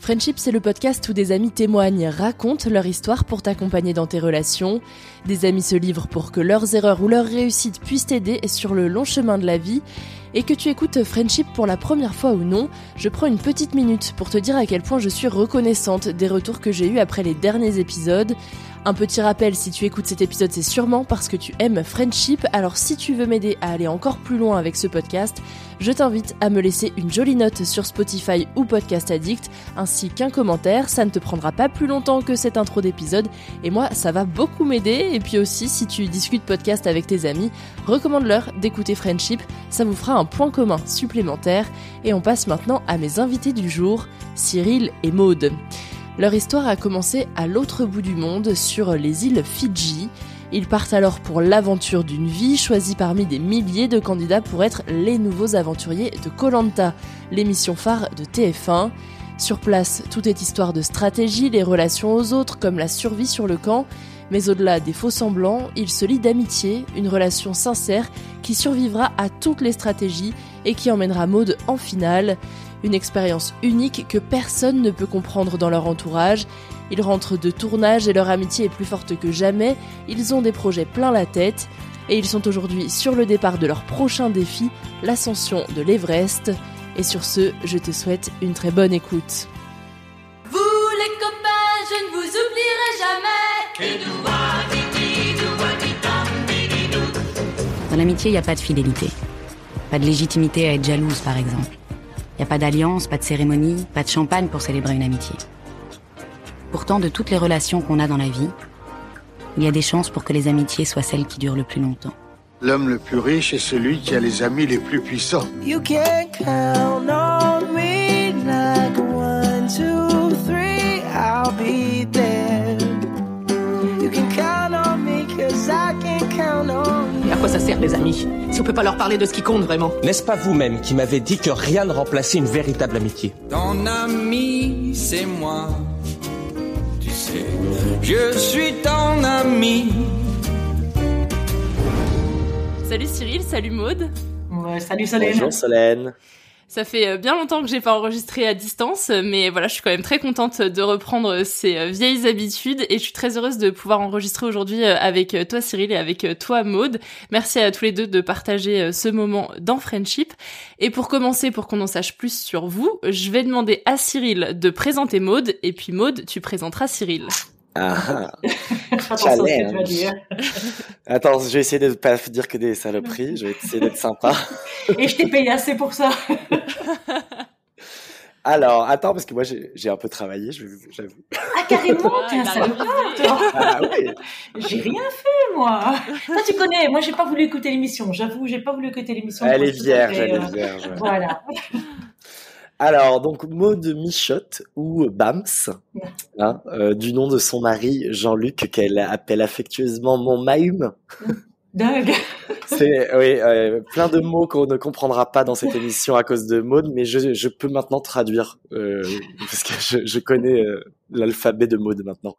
Friendship, c'est le podcast où des amis témoignent, racontent leur histoire pour t'accompagner dans tes relations. Des amis se livrent pour que leurs erreurs ou leurs réussites puissent t'aider sur le long chemin de la vie. Et que tu écoutes Friendship pour la première fois ou non, je prends une petite minute pour te dire à quel point je suis reconnaissante des retours que j'ai eus après les derniers épisodes. Un petit rappel, si tu écoutes cet épisode, c'est sûrement parce que tu aimes Friendship. Alors si tu veux m'aider à aller encore plus loin avec ce podcast, je t'invite à me laisser une jolie note sur Spotify ou Podcast Addict, ainsi qu'un commentaire. Ça ne te prendra pas plus longtemps que cette intro d'épisode. Et moi, ça va beaucoup m'aider. Et puis aussi, si tu discutes podcast avec tes amis, recommande-leur d'écouter Friendship. Ça vous fera un point commun supplémentaire. Et on passe maintenant à mes invités du jour, Cyril et Maude. Leur histoire a commencé à l'autre bout du monde, sur les îles Fidji. Ils partent alors pour l'aventure d'une vie, choisis parmi des milliers de candidats pour être les nouveaux aventuriers de Colanta, l'émission phare de TF1. Sur place, tout est histoire de stratégie, les relations aux autres, comme la survie sur le camp. Mais au-delà des faux semblants, ils se lient d'amitié, une relation sincère qui survivra à toutes les stratégies et qui emmènera Maud en finale. Une expérience unique que personne ne peut comprendre dans leur entourage. Ils rentrent de tournage et leur amitié est plus forte que jamais. Ils ont des projets plein la tête. Et ils sont aujourd'hui sur le départ de leur prochain défi, l'ascension de l'Everest. Et sur ce, je te souhaite une très bonne écoute. Vous les copains, je ne vous oublierai jamais. Dans l'amitié, il n'y a pas de fidélité. Pas de légitimité à être jalouse, par exemple. Il n'y a pas d'alliance, pas de cérémonie, pas de champagne pour célébrer une amitié. Pourtant, de toutes les relations qu'on a dans la vie, il y a des chances pour que les amitiés soient celles qui durent le plus longtemps. L'homme le plus riche est celui qui a les amis les plus puissants. You can count on sert les amis Si on peut pas leur parler de ce qui compte vraiment N'est-ce pas vous-même qui m'avez dit que rien ne remplaçait une véritable amitié Ton ami, c'est moi. Tu sais, je suis ton ami. Salut Cyril, salut Maude. Ouais, Salut Solène. Bonjour Solène. Ça fait euh, bien longtemps que j'ai pas enregistré à distance, mais voilà, je suis quand même très contente de reprendre ces euh, vieilles habitudes et je suis très heureuse de pouvoir enregistrer aujourd'hui euh, avec toi Cyril et avec toi Maude. Merci à tous les deux de partager ce moment dans Friendship. Et pour commencer, pour qu'on en sache plus sur vous, je vais demander à Cyril de présenter Maude et puis Maude, tu présenteras Cyril. Ah, Attention ce que tu vas Challenge. dire. attends, je vais essayer de ne pas dire que des saloperies, je vais essayer d'être sympa. Et je t'ai payé assez pour ça. Alors, attends, parce que moi j'ai un peu travaillé, je- j'avoue. Ah carrément, Ah, t'es un salopard, toi. Ah oui, J'ai rien fait moi. Toi tu connais, moi j'ai pas voulu écouter l'émission. J'avoue, j'ai pas voulu écouter l'émission. elle est vierge, elle est euh, vierge. Voilà. Alors, donc Maud Michotte ou Bams, hein, euh, du nom de son mari Jean-Luc, qu'elle appelle affectueusement mon Mahum. dingue. C'est oui, euh, plein de mots qu'on ne comprendra pas dans cette émission à cause de Maud, mais je, je peux maintenant traduire euh, parce que je, je connais euh, l'alphabet de Maud maintenant.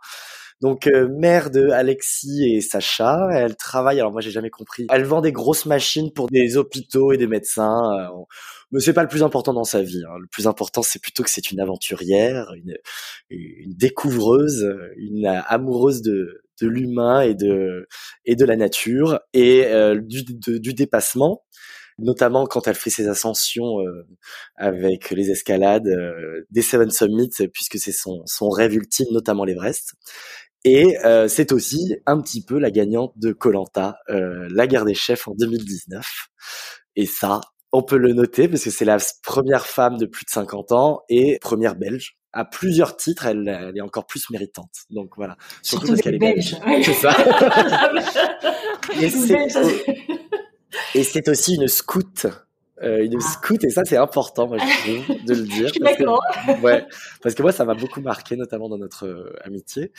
Donc euh, mère de Alexis et Sacha, elle travaille. Alors moi j'ai jamais compris. Elle vend des grosses machines pour des hôpitaux et des médecins. Euh, mais c'est pas le plus important dans sa vie. hein. Le plus important c'est plutôt que c'est une aventurière, une, une découvreuse, une amoureuse de de l'humain et de et de la nature et euh, du, de- du dépassement notamment quand elle fait ses ascensions euh, avec les escalades euh, des Seven Summits puisque c'est son son rêve ultime notamment l'Everest et euh, c'est aussi un petit peu la gagnante de Colanta la guerre des chefs en 2019 et ça on peut le noter parce que c'est la première femme de plus de 50 ans et première belge à plusieurs titres, elle, elle est encore plus méritante. Donc voilà. Surtout parce qu'elle est belge. C'est ça. Et c'est aussi une scout. Euh, une scout, et ça c'est important, moi je trouve, de le dire. Je suis parce que- d'accord. ouais, parce que moi ça m'a beaucoup marqué, notamment dans notre euh, amitié.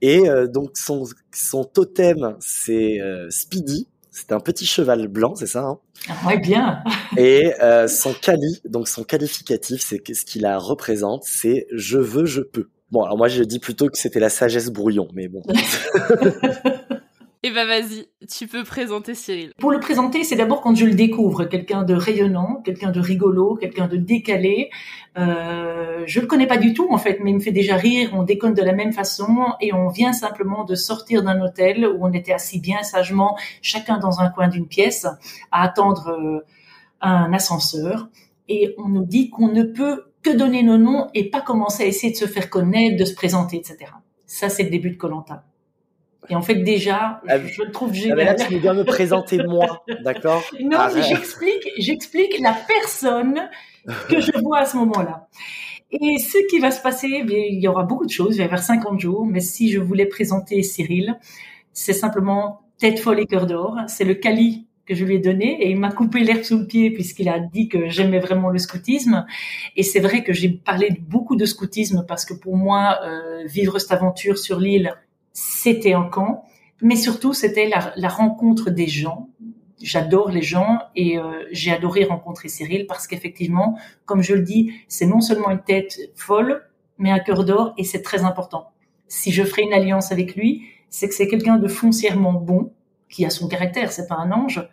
Et euh, donc son, son totem, c'est euh, Speedy. C'est un petit cheval blanc, c'est ça hein Ah Ouais, bien. Et euh, son quali, donc son qualificatif, c'est ce qu'il la représente, c'est je veux, je peux. Bon, alors moi je dis plutôt que c'était la sagesse brouillon, mais bon. Et bah vas-y, tu peux présenter Cyril. Pour le présenter, c'est d'abord quand je le découvre, quelqu'un de rayonnant, quelqu'un de rigolo, quelqu'un de décalé. Euh, je le connais pas du tout en fait, mais il me fait déjà rire. On déconne de la même façon et on vient simplement de sortir d'un hôtel où on était assis bien sagement, chacun dans un coin d'une pièce, à attendre euh, un ascenseur. Et on nous dit qu'on ne peut que donner nos noms et pas commencer à essayer de se faire connaître, de se présenter, etc. Ça, c'est le début de Colanta. Et en fait, déjà, Ah, je, je le trouve Ah, mais là génial. tu dois me présenter moi, d'accord? Non, mais Arrête. j'explique, j'explique la personne que je vois à ce moment-là. Et ce qui va se passer, eh il y aura beaucoup de choses, il va y avoir 50 jours, mais si je voulais présenter Cyril, c'est simplement tête folle et cœur d'or. C'est le cali que je lui ai donné et il m'a coupé l'herbe sous le pied puisqu'il a dit que j'aimais vraiment le scoutisme. Et c'est vrai que j'ai parlé beaucoup de scoutisme parce que pour moi, euh, vivre cette aventure sur l'île, c'était un camp, mais surtout c'était la, rencontre des gens. J'adore les gens et euh, j'ai adoré rencontrer Cyril parce qu'effectivement, comme je le dis, c'est non seulement une tête folle, mais un cœur d'or et c'est très important. Si je ferai une alliance avec lui, c'est que c'est quelqu'un de foncièrement bon, qui a son caractère, c'est pas un ange,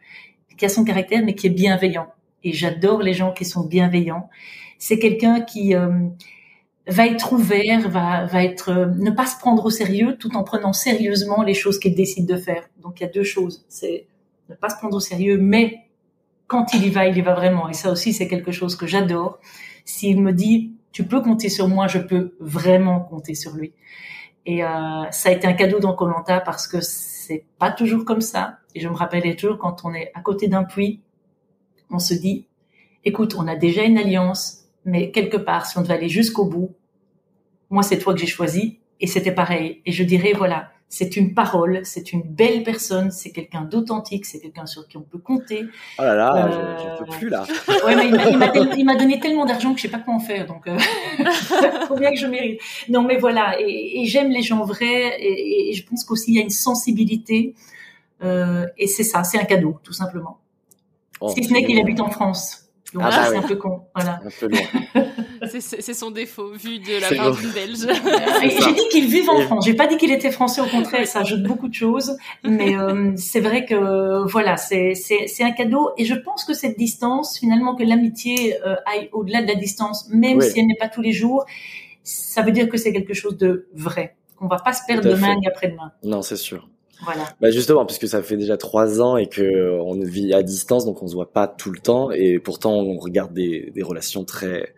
qui a son caractère mais qui est bienveillant. Et j'adore les gens qui sont bienveillants. C'est quelqu'un qui euh, va être ouvert, va, va être euh, ne pas se prendre au sérieux tout en prenant sérieusement les choses qu'il décide de faire. Donc il y a deux choses, c'est ne pas se prendre au sérieux, mais quand il y va, il y va vraiment. Et ça aussi, c'est quelque chose que j'adore. S'il me dit, tu peux compter sur moi, je peux vraiment compter sur lui. Et euh, ça a été un cadeau dans Colanta parce que c'est pas toujours comme ça. Et je me rappelle toujours quand on est à côté d'un puits, on se dit, écoute, on a déjà une alliance, mais quelque part, si on devait aller jusqu'au bout, moi, c'est toi que j'ai choisi. Et c'était pareil. Et je dirais, voilà, c'est une parole, c'est une belle personne, c'est quelqu'un d'authentique, c'est quelqu'un sur qui on peut compter. Oh là là, Euh, je- j'en peux plus là. Ouais, mais il m'a- il donné tellement d'argent que je sais pas comment faire, donc euh, combien que je mérite. Non, mais voilà, et, et j'aime les gens vrais, et, et je pense qu'aussi il y a une sensibilité, euh, et c'est ça, c'est un cadeau, tout simplement. Oh, si ce n'est qu'il habite en France, donc Ah bah c'est oui. un peu con, voilà. C'est- son défaut, vu de la part d'une Belge. Et ça. J'ai dit qu'il vive en Et- France. J'ai pas dit qu'il était français. Au contraire, ça ajoute beaucoup de choses. Mais euh, c'est vrai que voilà, c'est c'est c'est un cadeau. Et je pense que cette distance, finalement, que l'amitié euh, aille au-delà de la distance, même Oui. si elle n'est pas tous les jours, ça veut dire que c'est quelque chose de vrai. Qu'on va pas se perdre demain fait. ni après-demain. Non, c'est sûr. Bah justement, puisque ça fait déjà trois ans et que on vit à distance, donc on se voit pas tout le temps, et pourtant on regarde des, des relations très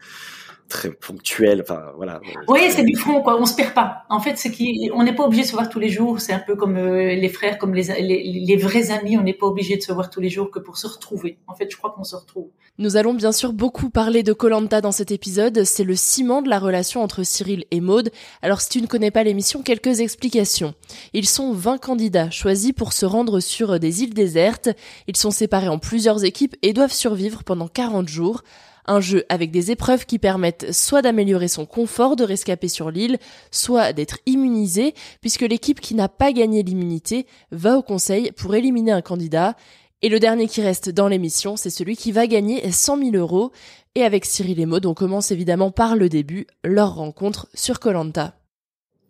très ponctuelles. Enfin voilà. Oui, c'est du front, quoi. On se perd pas. En fait, c'est qu'on n'est pas obligé de se voir tous les jours. C'est un peu comme euh, les frères, comme les, les, les vrais amis. On n'est pas obligé de se voir tous les jours que pour se retrouver. En fait, je crois qu'on se retrouve. Nous allons bien sûr beaucoup parler de Colanta dans cet épisode, c'est le ciment de la relation entre Cyril et Maude. Alors si tu ne connais pas l'émission, quelques explications. Ils sont 20 candidats choisis pour se rendre sur des îles désertes. Ils sont séparés en plusieurs équipes et doivent survivre pendant 40 jours. Un jeu avec des épreuves qui permettent soit d'améliorer son confort de rescaper sur l'île, soit d'être immunisé, puisque l'équipe qui n'a pas gagné l'immunité va au conseil pour éliminer un candidat. Et le dernier qui reste dans l'émission, c'est celui qui va gagner 100 000 euros. Et avec Cyril et Maud, on commence évidemment par le début, leur rencontre sur Colanta.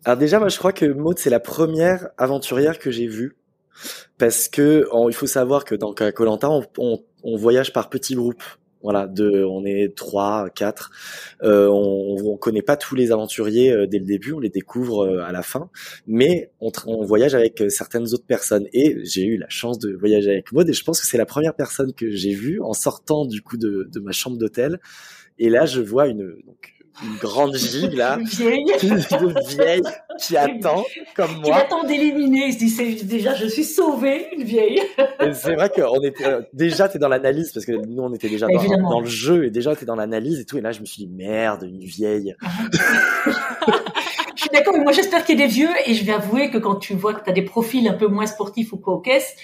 Alors déjà, moi, je crois que Maud, c'est la première aventurière que j'ai vue. Parce que il faut savoir que dans Colanta, on, voyage par petits groupes. Voilà, on est trois, quatre. Euh, on, on connaît pas tous les aventuriers euh, dès le début, on les découvre euh, à la fin, mais on, on voyage avec euh, certaines autres personnes. Et j'ai eu la chance de voyager avec Maud, et je pense que c'est la première personne que j'ai vue en sortant du coup de, de ma chambre d'hôtel. Et là, je vois une donc une grande gigue là, Une vieille. une vieille qui attend comme Qui moi. attend d'éliminer. Il se dit, c'est- déjà, je suis sauvée, une vieille. C'est vrai qu'on était euh, déjà t'es dans l'analyse parce que nous on était déjà dans, le jeu et déjà t'es dans l'analyse et tout et là je me suis dit merde une vieille. Je suis d'accord, mais moi j'espère qu'il y a des vieux et je vais avouer que quand tu vois que tu as des profils un peu moins sportifs ou quoi aux caisses,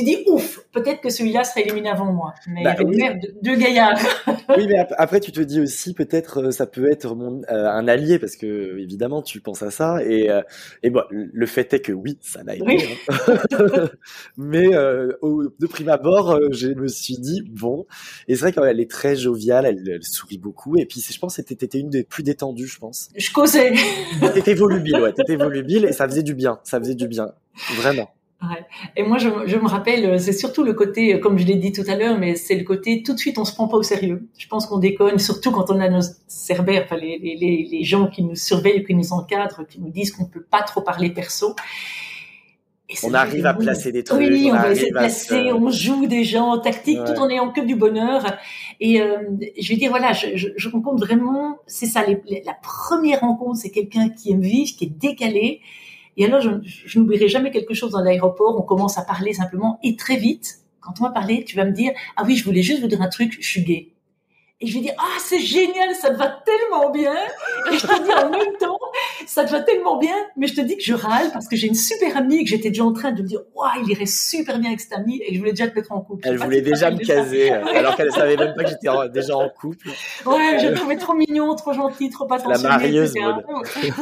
tu dis ouf, peut-être que celui-là sera éliminé avant moi. Mais Bah, il y avait oui. deux- gaillards. Oui mais ap- après tu te dis aussi peut-être euh, ça peut être mon, euh, un allié parce que évidemment tu penses à ça et euh, et bon le fait est que oui ça l'a été. Oui. hein. mais euh, au, de prime abord je me suis dit bon et c'est vrai qu'elle est très joviale elle, elle sourit beaucoup et puis je pense que t'étais une des plus détendues je pense. Je causais. T'étais volubile ouais t'étais volubile et ça faisait du bien ça faisait du bien vraiment. Ouais. Et moi, je, je me rappelle, euh, c'est surtout le côté, euh, comme je l'ai dit tout à l'heure, mais c'est le côté tout de suite, on se prend pas au sérieux. Je pense qu'on déconne, surtout quand on a nos cerbères, enfin les, les, les, les gens qui nous surveillent, qui nous encadrent, qui nous disent qu'on peut pas trop parler perso. Et On arrive à placer des trucs. Oui, on, va essayer de placer, se- on joue des gens tactiques Ouais. tout en ayant que du bonheur. Et euh, je vais dire, voilà, je, je, je rencontre vraiment, c'est ça, les- la première rencontre, c'est quelqu'un qui aime vivre, qui est décalé. Et alors, je, n'oublierai jamais quelque chose dans l'aéroport, on commence à parler simplement, et très vite, quand on va parler, tu vas me dire, ah oui, je voulais juste vous dire un truc, je suis gay. Et je vais dire, ah, c'est génial, ça te va tellement bien. Et je te dis en même temps, ça te va tellement bien, mais je te dis que je râle parce que j'ai une super amie que j'étais déjà en train de me dire, waouh, il irait super bien avec cette amie et je voulais déjà te mettre en couple. Elle voulait tu déjà me caser, alors qu'elle savait même pas que j'étais déjà en couple. Ouais, je trouvais trop mignon, trop gentil, trop attentionné. marieuse, etc.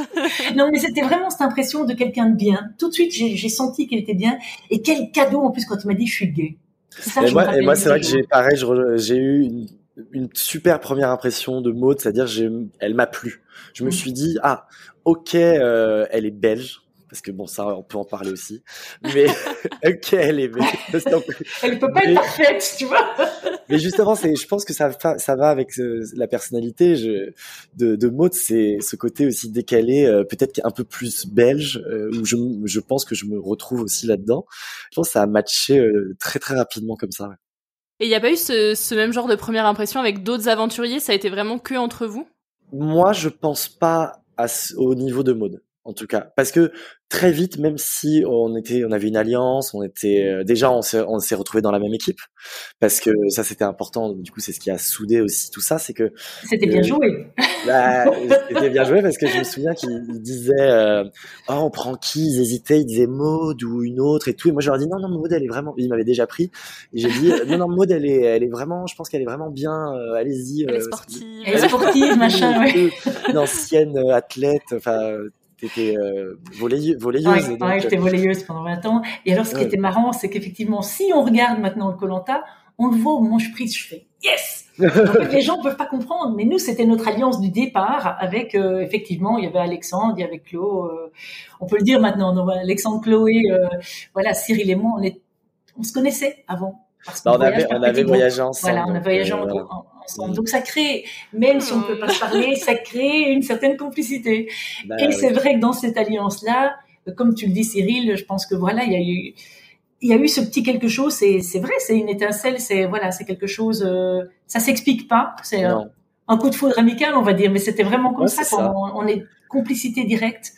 non, mais c'était vraiment cette impression de quelqu'un de bien. Tout de suite, j'ai senti qu'il était bien. Et quel cadeau, en plus, quand il m'a dit, je suis gay. Ça, Et moi, c'est vrai que j'ai pareil, j'ai eu une, une super première impression de Maud, c'est-à-dire j'ai- elle m'a plu. Je me Mm. suis dit ah ok, euh, elle est belge. Parce que bon, ça, on peut en parler aussi. Mais, ok, elle est belge. Elle peut pas Mais- être parfaite, tu vois. Mais justement, c'est, je pense que ça, ça va avec euh, la personnalité je, de, de Maud, c'est ce côté aussi décalé, euh, peut-être un peu plus belge, euh, où je, je pense que je me retrouve aussi là-dedans. Je pense que ça a matché très très rapidement comme ça. Et il n'y a pas eu ce, même genre de première impression avec d'autres aventuriers? Ça a été vraiment que entre vous? Moi, je pense pas au niveau de Maud, en tout cas, parce que très vite, même si on était, on avait une alliance, on était euh, déjà, on s'est, on s'est retrouvé dans la même équipe, parce que ça c'était important. Du coup, c'est ce qui a soudé aussi tout ça, c'est que C'était bien Euh, joué. Bah, c'était bien joué parce que je me souviens qu'ils ils disaient euh, oh on prend qui? Ils hésitaient ils disaient Maud ou une autre et tout et moi je leur ai dit non non Maud elle est vraiment ils m'avaient déjà pris et j'ai dit non non Maud elle est elle est vraiment je pense qu'elle est vraiment bien euh, allez-y Elle est euh, sportive. Elle est sportive, machin, ouais. une ancienne euh, athlète enfin t'étais euh, volleyeuse, Ouais, donc, ouais, j'étais volleyeuse pendant 20 ans. Et alors, ce qui Ouais. était marrant, c'est qu'effectivement, si on regarde maintenant le Colanta, on le voit au je prise, je fais yes. En fait, les gens peuvent pas comprendre, mais nous, c'était notre alliance du départ. Avec euh, effectivement, il y avait Alexandre, il y avait Chloé. euh, on peut le dire maintenant. Alexandre, Chloé, euh, voilà, Cyril et moi, on est, on se connaissait avant. Parce bah, on voyage par on avait voyagé ensemble Voilà, on a voyagé euh, en- ensemble. Donc ça crée, même si on ne peut pas se parler, ça crée une certaine complicité. Bah, Et oui. c'est vrai que dans cette alliance-là, comme tu le dis Cyril, je pense que voilà, il y a eu, il y a eu ce petit quelque chose. C'est, c'est vrai, c'est une étincelle. C'est voilà, c'est quelque chose. euh, ça s'explique pas. C'est un, coup de foudre amical, on va dire. Mais c'était vraiment comme Ouais, ça. On, on est complicité directe.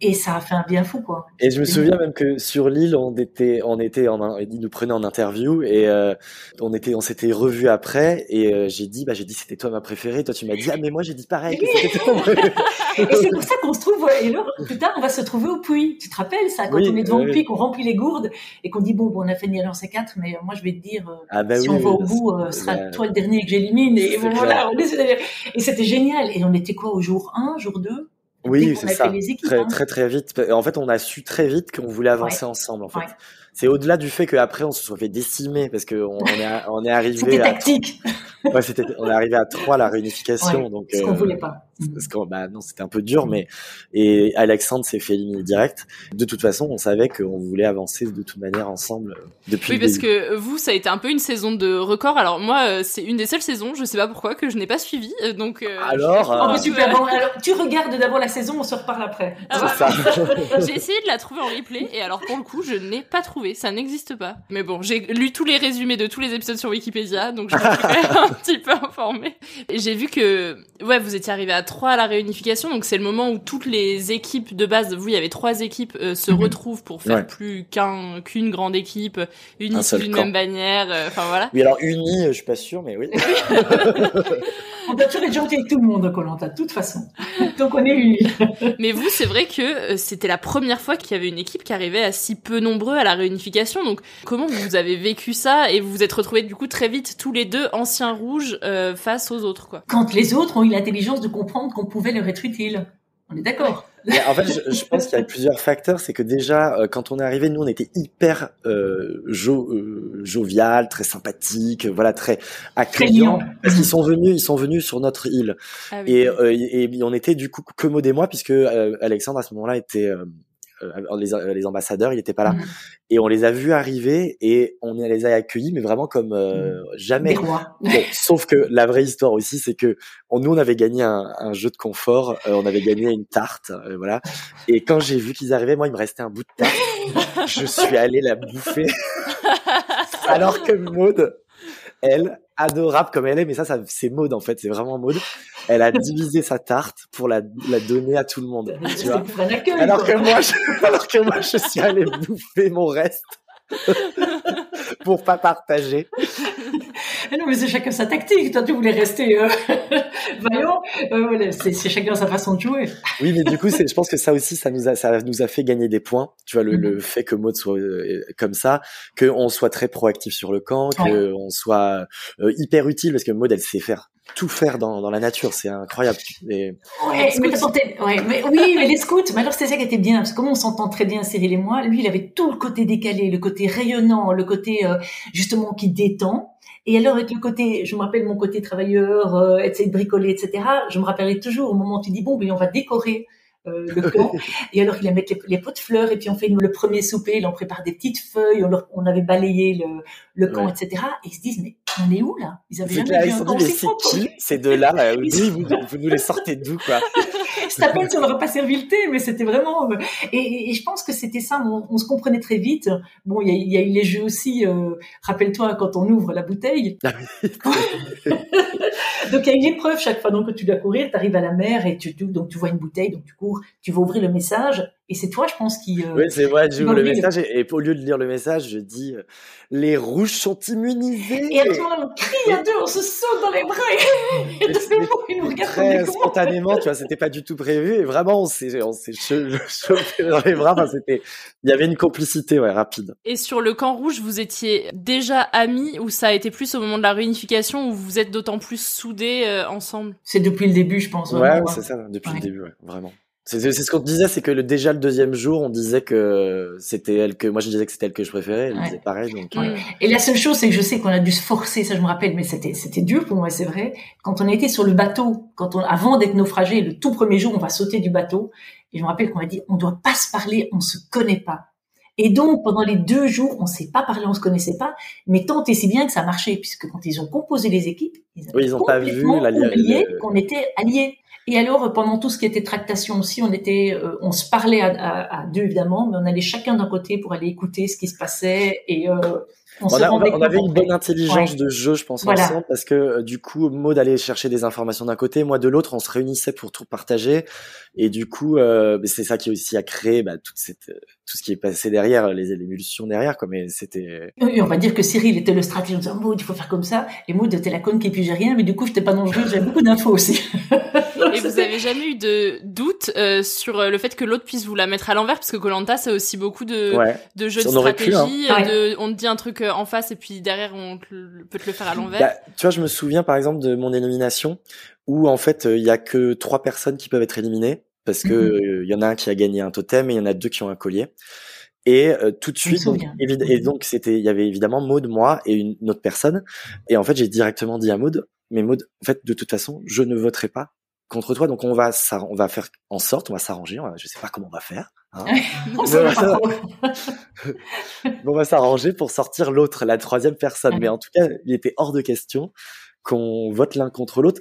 Et ça a fait un bien fou, quoi. Et je me souviens même que sur l'île, on était, on était en, ils nous prenaient en interview et euh, on était, on s'était revus après et euh, j'ai dit, bah j'ai dit c'était toi ma préférée. Toi tu m'as dit ah mais moi j'ai dit pareil. Et c'est pour ça qu'on se trouve, et là, plus tard, on va se trouver au puits. Tu te rappelles ça, quand Oui, on est devant oui, le puits, qu'on remplit les gourdes et qu'on dit, bon, bon, on a fait une lancer 4, mais moi, je vais te dire, euh, Ah bah si on va au bout, euh, ce sera Bah, toi le dernier que j'élimine. Et clair. voilà, on est- et c'était génial. Et on était quoi au jour 1, jour 2 Dès Oui, qu'on c'est ça. fait les équipes, Très, hein. très très vite. En fait, on a su très vite qu'on voulait avancer Ouais. ensemble. En fait, Ouais. c'est au-delà du fait qu'après on se soit fait décimer parce que on, est on est arrivé. C'était à- Ouais, on est arrivé à trois la réunification, donc. ce qu'on euh, voulait pas. Parce que bah non, c'était un peu dur, mais et Alexandre s'est fait éliminer direct. De toute façon, on savait qu'on voulait avancer de toute manière ensemble euh, depuis. Oui, le parce début. que vous, ça a été un peu une saison de record. Alors moi, euh, c'est une des seules saisons, je sais pas pourquoi, que je n'ai pas suivi. euh, Donc euh, Alors, Oh, euh, mais super. Bon, alors, tu regardes d'abord la saison, on se reparle après. Ah, ça. J'ai essayé de la trouver en replay et alors pour le coup, je n'ai pas trouvé, ça n'existe pas. Mais bon, j'ai lu tous les résumés de tous les épisodes sur Wikipédia, donc je me suis un petit peu informée. Et j'ai vu que ouais, vous étiez arrivé à 3 à la réunification, donc c'est le moment où toutes les équipes de base, vous il y avait trois équipes euh, se Mhm. retrouvent pour faire Ouais. plus qu'un qu'une grande équipe unie Un sous une même bannière, euh, enfin voilà. Oui, alors uni, euh, je suis pas sûr, mais oui. On doit toujours être gentil avec tout le monde, Colanta, de toute façon. Donc on est unis. Mais vous, c'est vrai que euh, c'était la première fois qu'il y avait une équipe qui arrivait à si peu nombreux à la réunification. Donc, comment vous avez vécu ça et vous vous êtes retrouvés du coup très vite tous les deux anciens rouges euh, face aux autres, quoi? Quand les autres ont eu l'intelligence de comprendre qu'on pouvait leur être utile. On est d'accord Mais en fait, je, je pense qu'il y a plusieurs facteurs. C'est que déjà, euh, quand on est arrivé, nous, on était hyper euh, jo euh, jovial, très sympathique, voilà, très accueillant. Parce qu'ils sont venus, ils sont venus sur notre île. Ah oui. Et, euh, et, et on était du coup que Maud et moi, puisque euh, Alexandre à ce moment-là était les, les ambassadeurs, il était pas là. Mhm. Et on les a vus arriver et on les a accueillis, mais vraiment comme euh, jamais. Des rois. Bon, sauf que la vraie histoire aussi, c'est que on, nous on avait gagné un, un jeu de confort, euh, on avait gagné une tarte, euh, voilà. Et quand j'ai vu qu'ils arrivaient, moi il me restait un bout de tarte, je suis allé la bouffer. Alors que Maude, elle, adorable comme elle est, mais ça, ça c'est Maude en fait, c'est vraiment Maude. Elle a divisé sa tarte pour la, la donner à tout le monde, tu vois. accueil. Alors que moi, je, alors que moi, je suis allé bouffer mon reste pour pas partager. Ah non, mais c'est chacun sa tactique. Toi, tu voulais rester euh, vaillant. Euh, voilà, c'est chacun sa façon de jouer. Oui, mais du coup, c'est, je pense que ça aussi, ça nous a, ça nous a fait gagner des points. Tu vois, le, le fait que Maud soit euh, comme ça, que on soit très proactif sur le camp, que on soit euh, hyper utile, parce que Maud, elle sait faire tout faire dans, dans la nature, c'est incroyable. Et, Ouais, mais, ouais, mais oui, mais les scouts, mais alors c'était ça qui était bien, parce que comme on s'entend très bien, Cyril et moi, lui, il avait tout le côté décalé, le côté rayonnant, le côté euh, justement qui détend. Et alors avec le côté, je me rappelle mon côté travailleur, euh, essayer de bricoler, etc. Je me rappellerai toujours au moment où tu dis bon, ben on va décorer euh, le camp. et alors il a mettre les, les pots de fleurs et puis on fait le premier souper, il en prépare des petites feuilles, on, leur- on avait balayé le, le camp, Ouais. etc. Et ils se disent mais on est où là? Ils avaient jamais clair, vu un mais c'est qui? Ces deux-là là, oui, vous, vous nous les sortez d'où, quoi? N'aurait pas servi le thé, mais c'était vraiment. euh, Et, et- et je pense que c'était ça. On, on se comprenait très vite. Bon, il y a, il y a eu les jeux aussi. euh, Rappelle-toi quand on ouvre la bouteille. donc il y a une épreuve chaque fois. Donc tu dois courir, tu arrives à la mer et tu tu- donc tu vois une bouteille, donc tu cours, tu vas ouvrir le message. Et c'est toi, je pense, qui. euh, Oui, c'est vrai, j'ouvre le message et, et au lieu de lire le message, je dis euh, les rouges sont immunisés. Et à ce moment-là, on crie à deux, on se saute dans les bras. Et, et de nouveau, ils nous regardent très spontanément, tu vois, c'était pas du tout prévu et vraiment on s'est on s'est che- chauffé dans les bras, enfin, c'était il y avait une complicité ouais, rapide. Et sur le camp rouge, vous étiez déjà amis ou ça a été plus au moment de la réunification où vous êtes d'autant plus soudés euh, ensemble? C'est depuis le début, je pense. Ouais, vraiment, c'est ça depuis Ouais. le début, ouais, vraiment. C'est ce qu'on disait, c'est que le, déjà le deuxième jour, on disait que c'était elle que moi je disais que c'était elle que je préférais, elle Ouais. disait pareil donc. Mm. euh, Et la seule chose, c'est que je sais qu'on a dû se forcer, ça je me rappelle, mais c'était c'était dur pour moi, c'est vrai. Quand on était sur le bateau, quand on avant d'être naufragé, le tout premier jour, on va sauter du bateau, et je me rappelle qu'on m'a dit, on doit pas se parler, on se connaît pas. Et donc pendant les deux jours, on s'est pas parlé, on se connaissait pas, mais tant et si bien que ça marchait, puisque quand ils ont composé les équipes, ils Oui, ils ont pas vu complètement la li- oublié qu'on était alliés. Et alors, pendant tout ce qui était tractation aussi, on était, euh, on se parlait à deux évidemment, mais on allait chacun d'un côté pour aller écouter ce qui se passait et euh, on, On, se a- on rendait a- on avait une bonne intelligence Ouais. de jeu, je pense, Voilà. ensemble, parce que euh, du coup, Maud allait chercher des informations d'un côté, moi de l'autre, on se réunissait pour tout partager, et du coup, euh, c'est ça qui aussi a créé bah, toute cette, euh, tout ce qui est passé derrière, les l'émulsion derrière, quoi. Mais c'était, Et on va dire que Cyril était le stratège en disant Maud, il faut faire comme ça. Et Maud était la conne qui pigeait rien, mais du coup, j'étais pas dangereuse, j'avais beaucoup d'infos aussi. Et vous avez jamais eu de doute euh, sur euh, le fait que l'autre puisse vous la mettre à l'envers? Parce que Colanta c'est aussi beaucoup de ouais. de jeux de aurait pu, hein. stratégie, euh, de on te dit un truc en face et puis derrière on te peut te le faire à l'envers. Bah, tu vois, je me souviens par exemple de mon élimination où en fait euh, il y a que trois personnes qui peuvent être éliminées parce que Mhm. euh, il y en a un qui a gagné un totem et il y en a deux qui ont un collier. Et euh, tout de suite, donc, et donc c'était, il y avait évidemment Maud, moi et une, une autre personne. Et en fait, j'ai directement dit à Maud, mais Maud, en fait, de toute façon, je ne voterai pas contre toi. Donc on va, on va faire en sorte, on va s'arranger. Je sais pas comment on va faire. Hein. On savait on va- s'arranger pour sortir l'autre, la troisième personne. Mais en tout cas, il était hors de question qu'on vote l'un contre l'autre.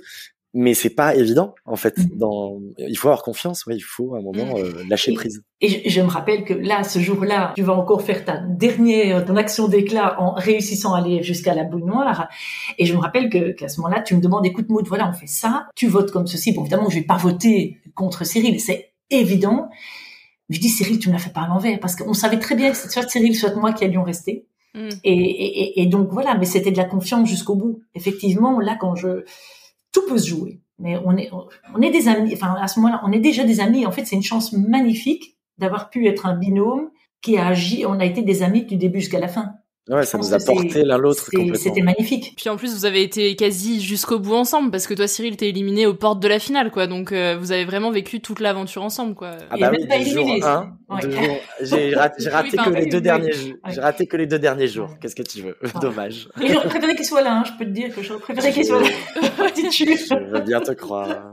Mais c'est pas évident, en fait. Mhm. Dans, il faut avoir confiance. Ouais, il faut à un moment euh, lâcher prise. Et je, je me rappelle que là, ce jour-là, tu vas encore faire ta dernière, ton action d'éclat en réussissant à aller jusqu'à la boule noire. Et je me rappelle que, qu'à ce moment-là, tu me demandes, écoute, Maud, voilà, on fait ça, tu votes comme ceci. Bon, évidemment, je vais pas voter contre Cyril, c'est évident. Je dis, Cyril, tu me l'as fait pas à l'envers, parce qu'on savait très bien que c'est soit Cyril, soit moi qui allions rester. Mm. Et- et donc voilà, mais c'était de la confiance jusqu'au bout. Effectivement, là, quand je, tout peut se jouer. Mais on est, on est des amis. Enfin, à ce moment-là, on est déjà des amis. En fait, c'est une chance magnifique d'avoir pu être un binôme qui a agi. On a été des amis du début jusqu'à la fin. Ouais, Je ça nous a porté l'un l'autre complètement. C'était magnifique. Puis en plus, vous avez été quasi jusqu'au bout ensemble, parce que toi, Cyril, t'es éliminé aux portes de la finale, quoi. Donc, euh, vous avez vraiment vécu toute l'aventure ensemble, quoi. Ah Il bah oui, même pas du jour éliminé, 1, ouais. j'ai raté, j'ai raté Oui, que les deux Oui, derniers jours. J'ai raté que les deux derniers jours. Qu'est-ce que tu veux? Dommage. Et j'aurais préféré qu'il soit là. hein. Je peux te dire que j'aurais préféré qu'il soit là. Je veux bien te croire.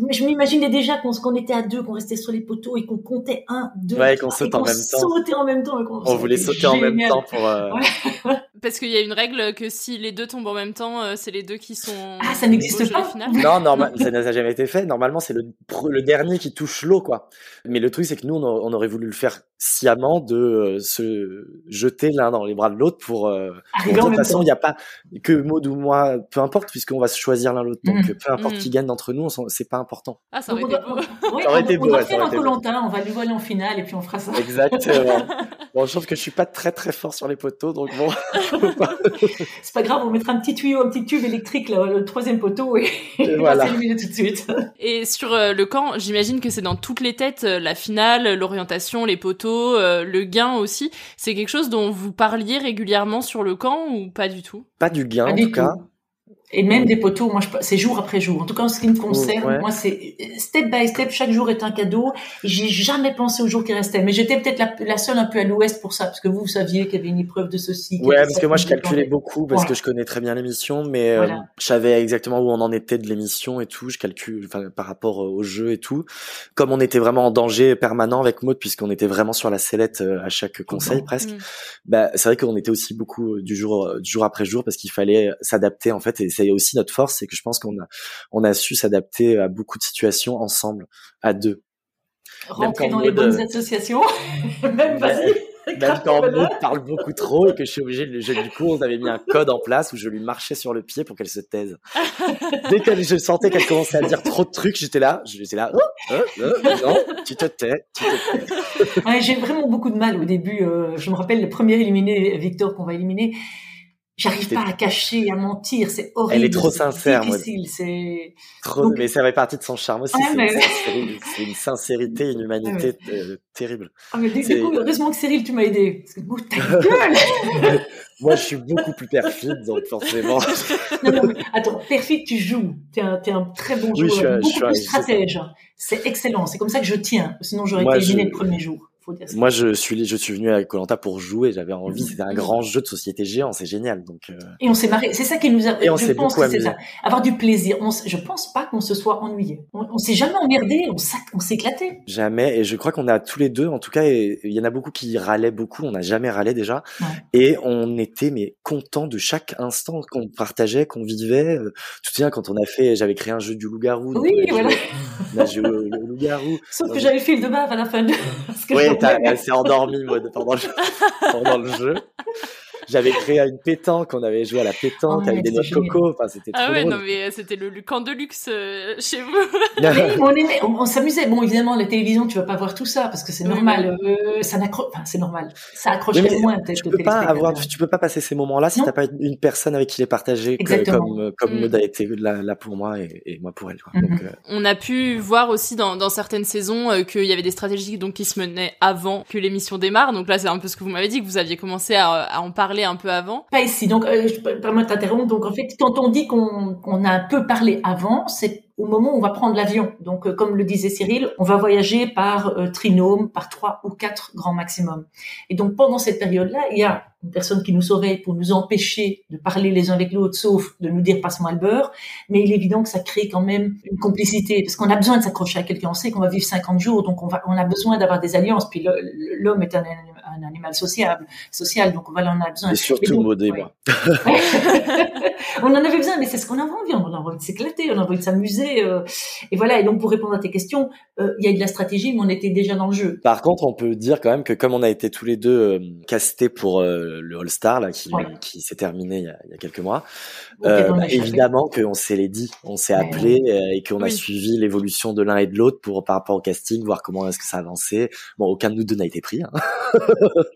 Mais je m'imaginais déjà qu'on qu'on était à deux, qu'on restait sur les poteaux et qu'on comptait un, deux, Ouais, qu'on trois, saute et en qu'on même temps. sautait en même temps. qu'on- On voulait sauter en même temps pour. euh, Ouais. Parce qu'il y a une règle que si les deux tombent en même temps, euh, c'est les deux qui sont. Ah, ça n'existe pas. Non, normal, ça n'a jamais été fait. Normalement, c'est le, dernier qui touche l'eau, quoi. Mais le truc, c'est que nous, on, a- on aurait voulu le faire sciemment de euh, se jeter l'un dans les bras de l'autre pour. euh, de toute façon, il n'y a pas que Maud ou moi, peu importe, puisqu'on va se choisir l'un l'autre. Donc, Mhm. peu importe Mhm. qui gagne d'entre nous, c'est pas important. Ah, ça aurait été on beau. doit- oui, Ça aurait on- été on beau, doit ouais, faire un. Colantin, on va lui voler en finale et puis on fera ça. Exactement. bon, je trouve que je suis pas très très fort sur les poteaux, donc bon. C'est pas grave, on mettra un petit tuyau, un petit tube électrique là, le troisième poteau et, Et on voilà. va s'éliminer tout de suite. Et sur euh, le camp, j'imagine que c'est dans toutes les têtes, euh, la finale, l'orientation, les poteaux, euh, le gain aussi. C'est quelque chose dont vous parliez régulièrement sur le camp ou pas du tout? Pas du gain, Pas en du tout cas. Et même des poteaux, moi, c'est jour après jour. En tout cas, en ce qui me concerne, Ouais. moi, c'est step by step. Chaque jour est un cadeau. J'ai jamais pensé au jour qui restait. Mais j'étais peut-être la, la seule un peu à l'ouest pour ça, parce que vous, vous saviez qu'il y avait une épreuve de ceci. Ouais, parce que moi je calculais beaucoup parce Ouais. que je connais très bien l'émission, mais euh, Voilà. je savais exactement où on en était de l'émission et tout. Je calcule, par rapport euh, au jeu et tout. Comme on était vraiment en danger permanent avec Maud, puisqu'on était vraiment sur la sellette euh, à chaque conseil presque. Mm. Bah c'est vrai qu'on était aussi beaucoup du jour du jour après jour parce qu'il fallait s'adapter en fait et c'est aussi notre force, c'est que je pense qu'on a on a su s'adapter à beaucoup de situations ensemble à deux. Rentrer dans les bonnes associations. même vas-y. Même Grave, quand. Maud parle beaucoup trop et que je suis obligé de je- du coup on avait mis un code en place où je lui marchais sur le pied pour qu'elle se taise. Dès que je sentais qu'elle commençait à dire trop de trucs, j'étais là, j'étais là, oh, oh, oh, non, tu te tais, tu te tais. Ouais, j'ai vraiment beaucoup de mal au début. euh, je me rappelle le premier éliminé, Victor, qu'on va éliminer. J'arrive pas à cacher, à mentir. C'est horrible. Elle est trop sincère, moi. Difficile. C'est Trop, Donc- mais ça fait partie de son charme aussi. Ouais, c'est, mais- une sincérité, une humanité euh, terrible. ah, mais du, coup, heureusement que Cyril, tu m'as aidé. Parce que oh, ta gueule. Moi, je suis beaucoup plus perfide, donc forcément. non, non, mais attends, perfide, tu joues. T'es un, t'es un très bon Oui, joueur, je suis un- beaucoup je suis un- plus stratège. C'est excellent. C'est comme ça que je tiens. Sinon, j'aurais été éliminé le premier jour. Faut dire. Moi, je suis, je suis venu à Colanta pour jouer. J'avais envie. C'était un grand jeu de société géant. C'est génial. Donc, euh, Et on s'est marré. C'est ça qui nous a. Et on je s'est pense que c'est ça. Avoir du plaisir. On, je pense pas qu'on se soit ennuyé. On, on s'est jamais emmerdé. On, on s'éclatait. jamais. Et je crois qu'on a tous les deux, en tout cas, il y en a beaucoup qui râlaient beaucoup. On n'a jamais râlé déjà. Ouais. Et on était mais content de chaque instant qu'on partageait, qu'on vivait. Euh, te souviens quand on a fait, j'avais créé un jeu du loup-garou. Oui, on a joué- voilà. On a joué au au loup-garou. Sauf Non, que j'avais le fil de bave à la fin. de- Parce que dormais. Elle s'est endormie Maud, pendant le, pendant le jeu. J'avais créé une pétanque, on avait joué à la pétanque Ouais, avec des noix de coco. Enfin, c'était trop Ah ouais, drôle. non mais euh, c'était le, le camp de luxe euh, chez vous. On aimait, on, on s'amusait. Bon, évidemment, la télévision, tu vas pas voir tout ça parce que c'est Oui, normal. Euh, ça n'accroche, enfin, c'est normal. Ça accrocherait Oui, mais moins peut-être tu peux pas avoir, tu peux pas passer ces moments-là si t'as pas une personne avec qui les partager que- comme comme Mm. Maud a été là, là pour moi et, et moi pour elle. Quoi. Mhm. Donc, euh, On a pu voir aussi dans, dans certaines saisons euh, qu'il y avait des stratégies donc qui se menaient avant que l'émission démarre. Donc là, c'est un peu ce que vous m'avez dit que vous aviez commencé à, à en parler un peu avant. Pas ici. Donc, euh, je permettre de t'interrompre. Donc, en fait, quand on dit qu'on a un peu parlé avant, c'est au moment où on va prendre l'avion. Donc, euh, comme le disait Cyril, on va voyager par euh, trinôme, par trois ou quatre grands maximum. Et donc, pendant cette période-là, il y a une personne qui nous surveille pour nous empêcher de parler les uns avec l'autre, sauf de nous dire passe-moi le beurre. Mais il est évident que ça crée quand même une complicité, parce qu'on a besoin de s'accrocher à quelqu'un. On sait qu'on va vivre 50 jours, donc on va, on a besoin d'avoir des alliances. Puis l'homme est un, un animal sociable, social, donc voilà, on a besoin. et surtout donc, Maud et ouais. moi. on en avait besoin, mais c'est ce qu'on avait envie. On a envie de s'éclater, on a envie de s'amuser. euh, et voilà. Et donc, pour répondre à tes questions, euh, il y a eu de la stratégie, mais on était déjà dans le jeu. Par contre, on peut dire quand même que comme on a été tous les deux euh, castés pour le All Star là, qui, Ouais. qui s'est terminé il y, a, il y a quelques mois, bah, évidemment qu'on s'est les dit, on s'est appelé et qu'on a suivi l'évolution de l'un et de l'autre pour par rapport au casting, voir comment est-ce que ça avançait. Bon, aucun de nous deux n'a été pris. Hein.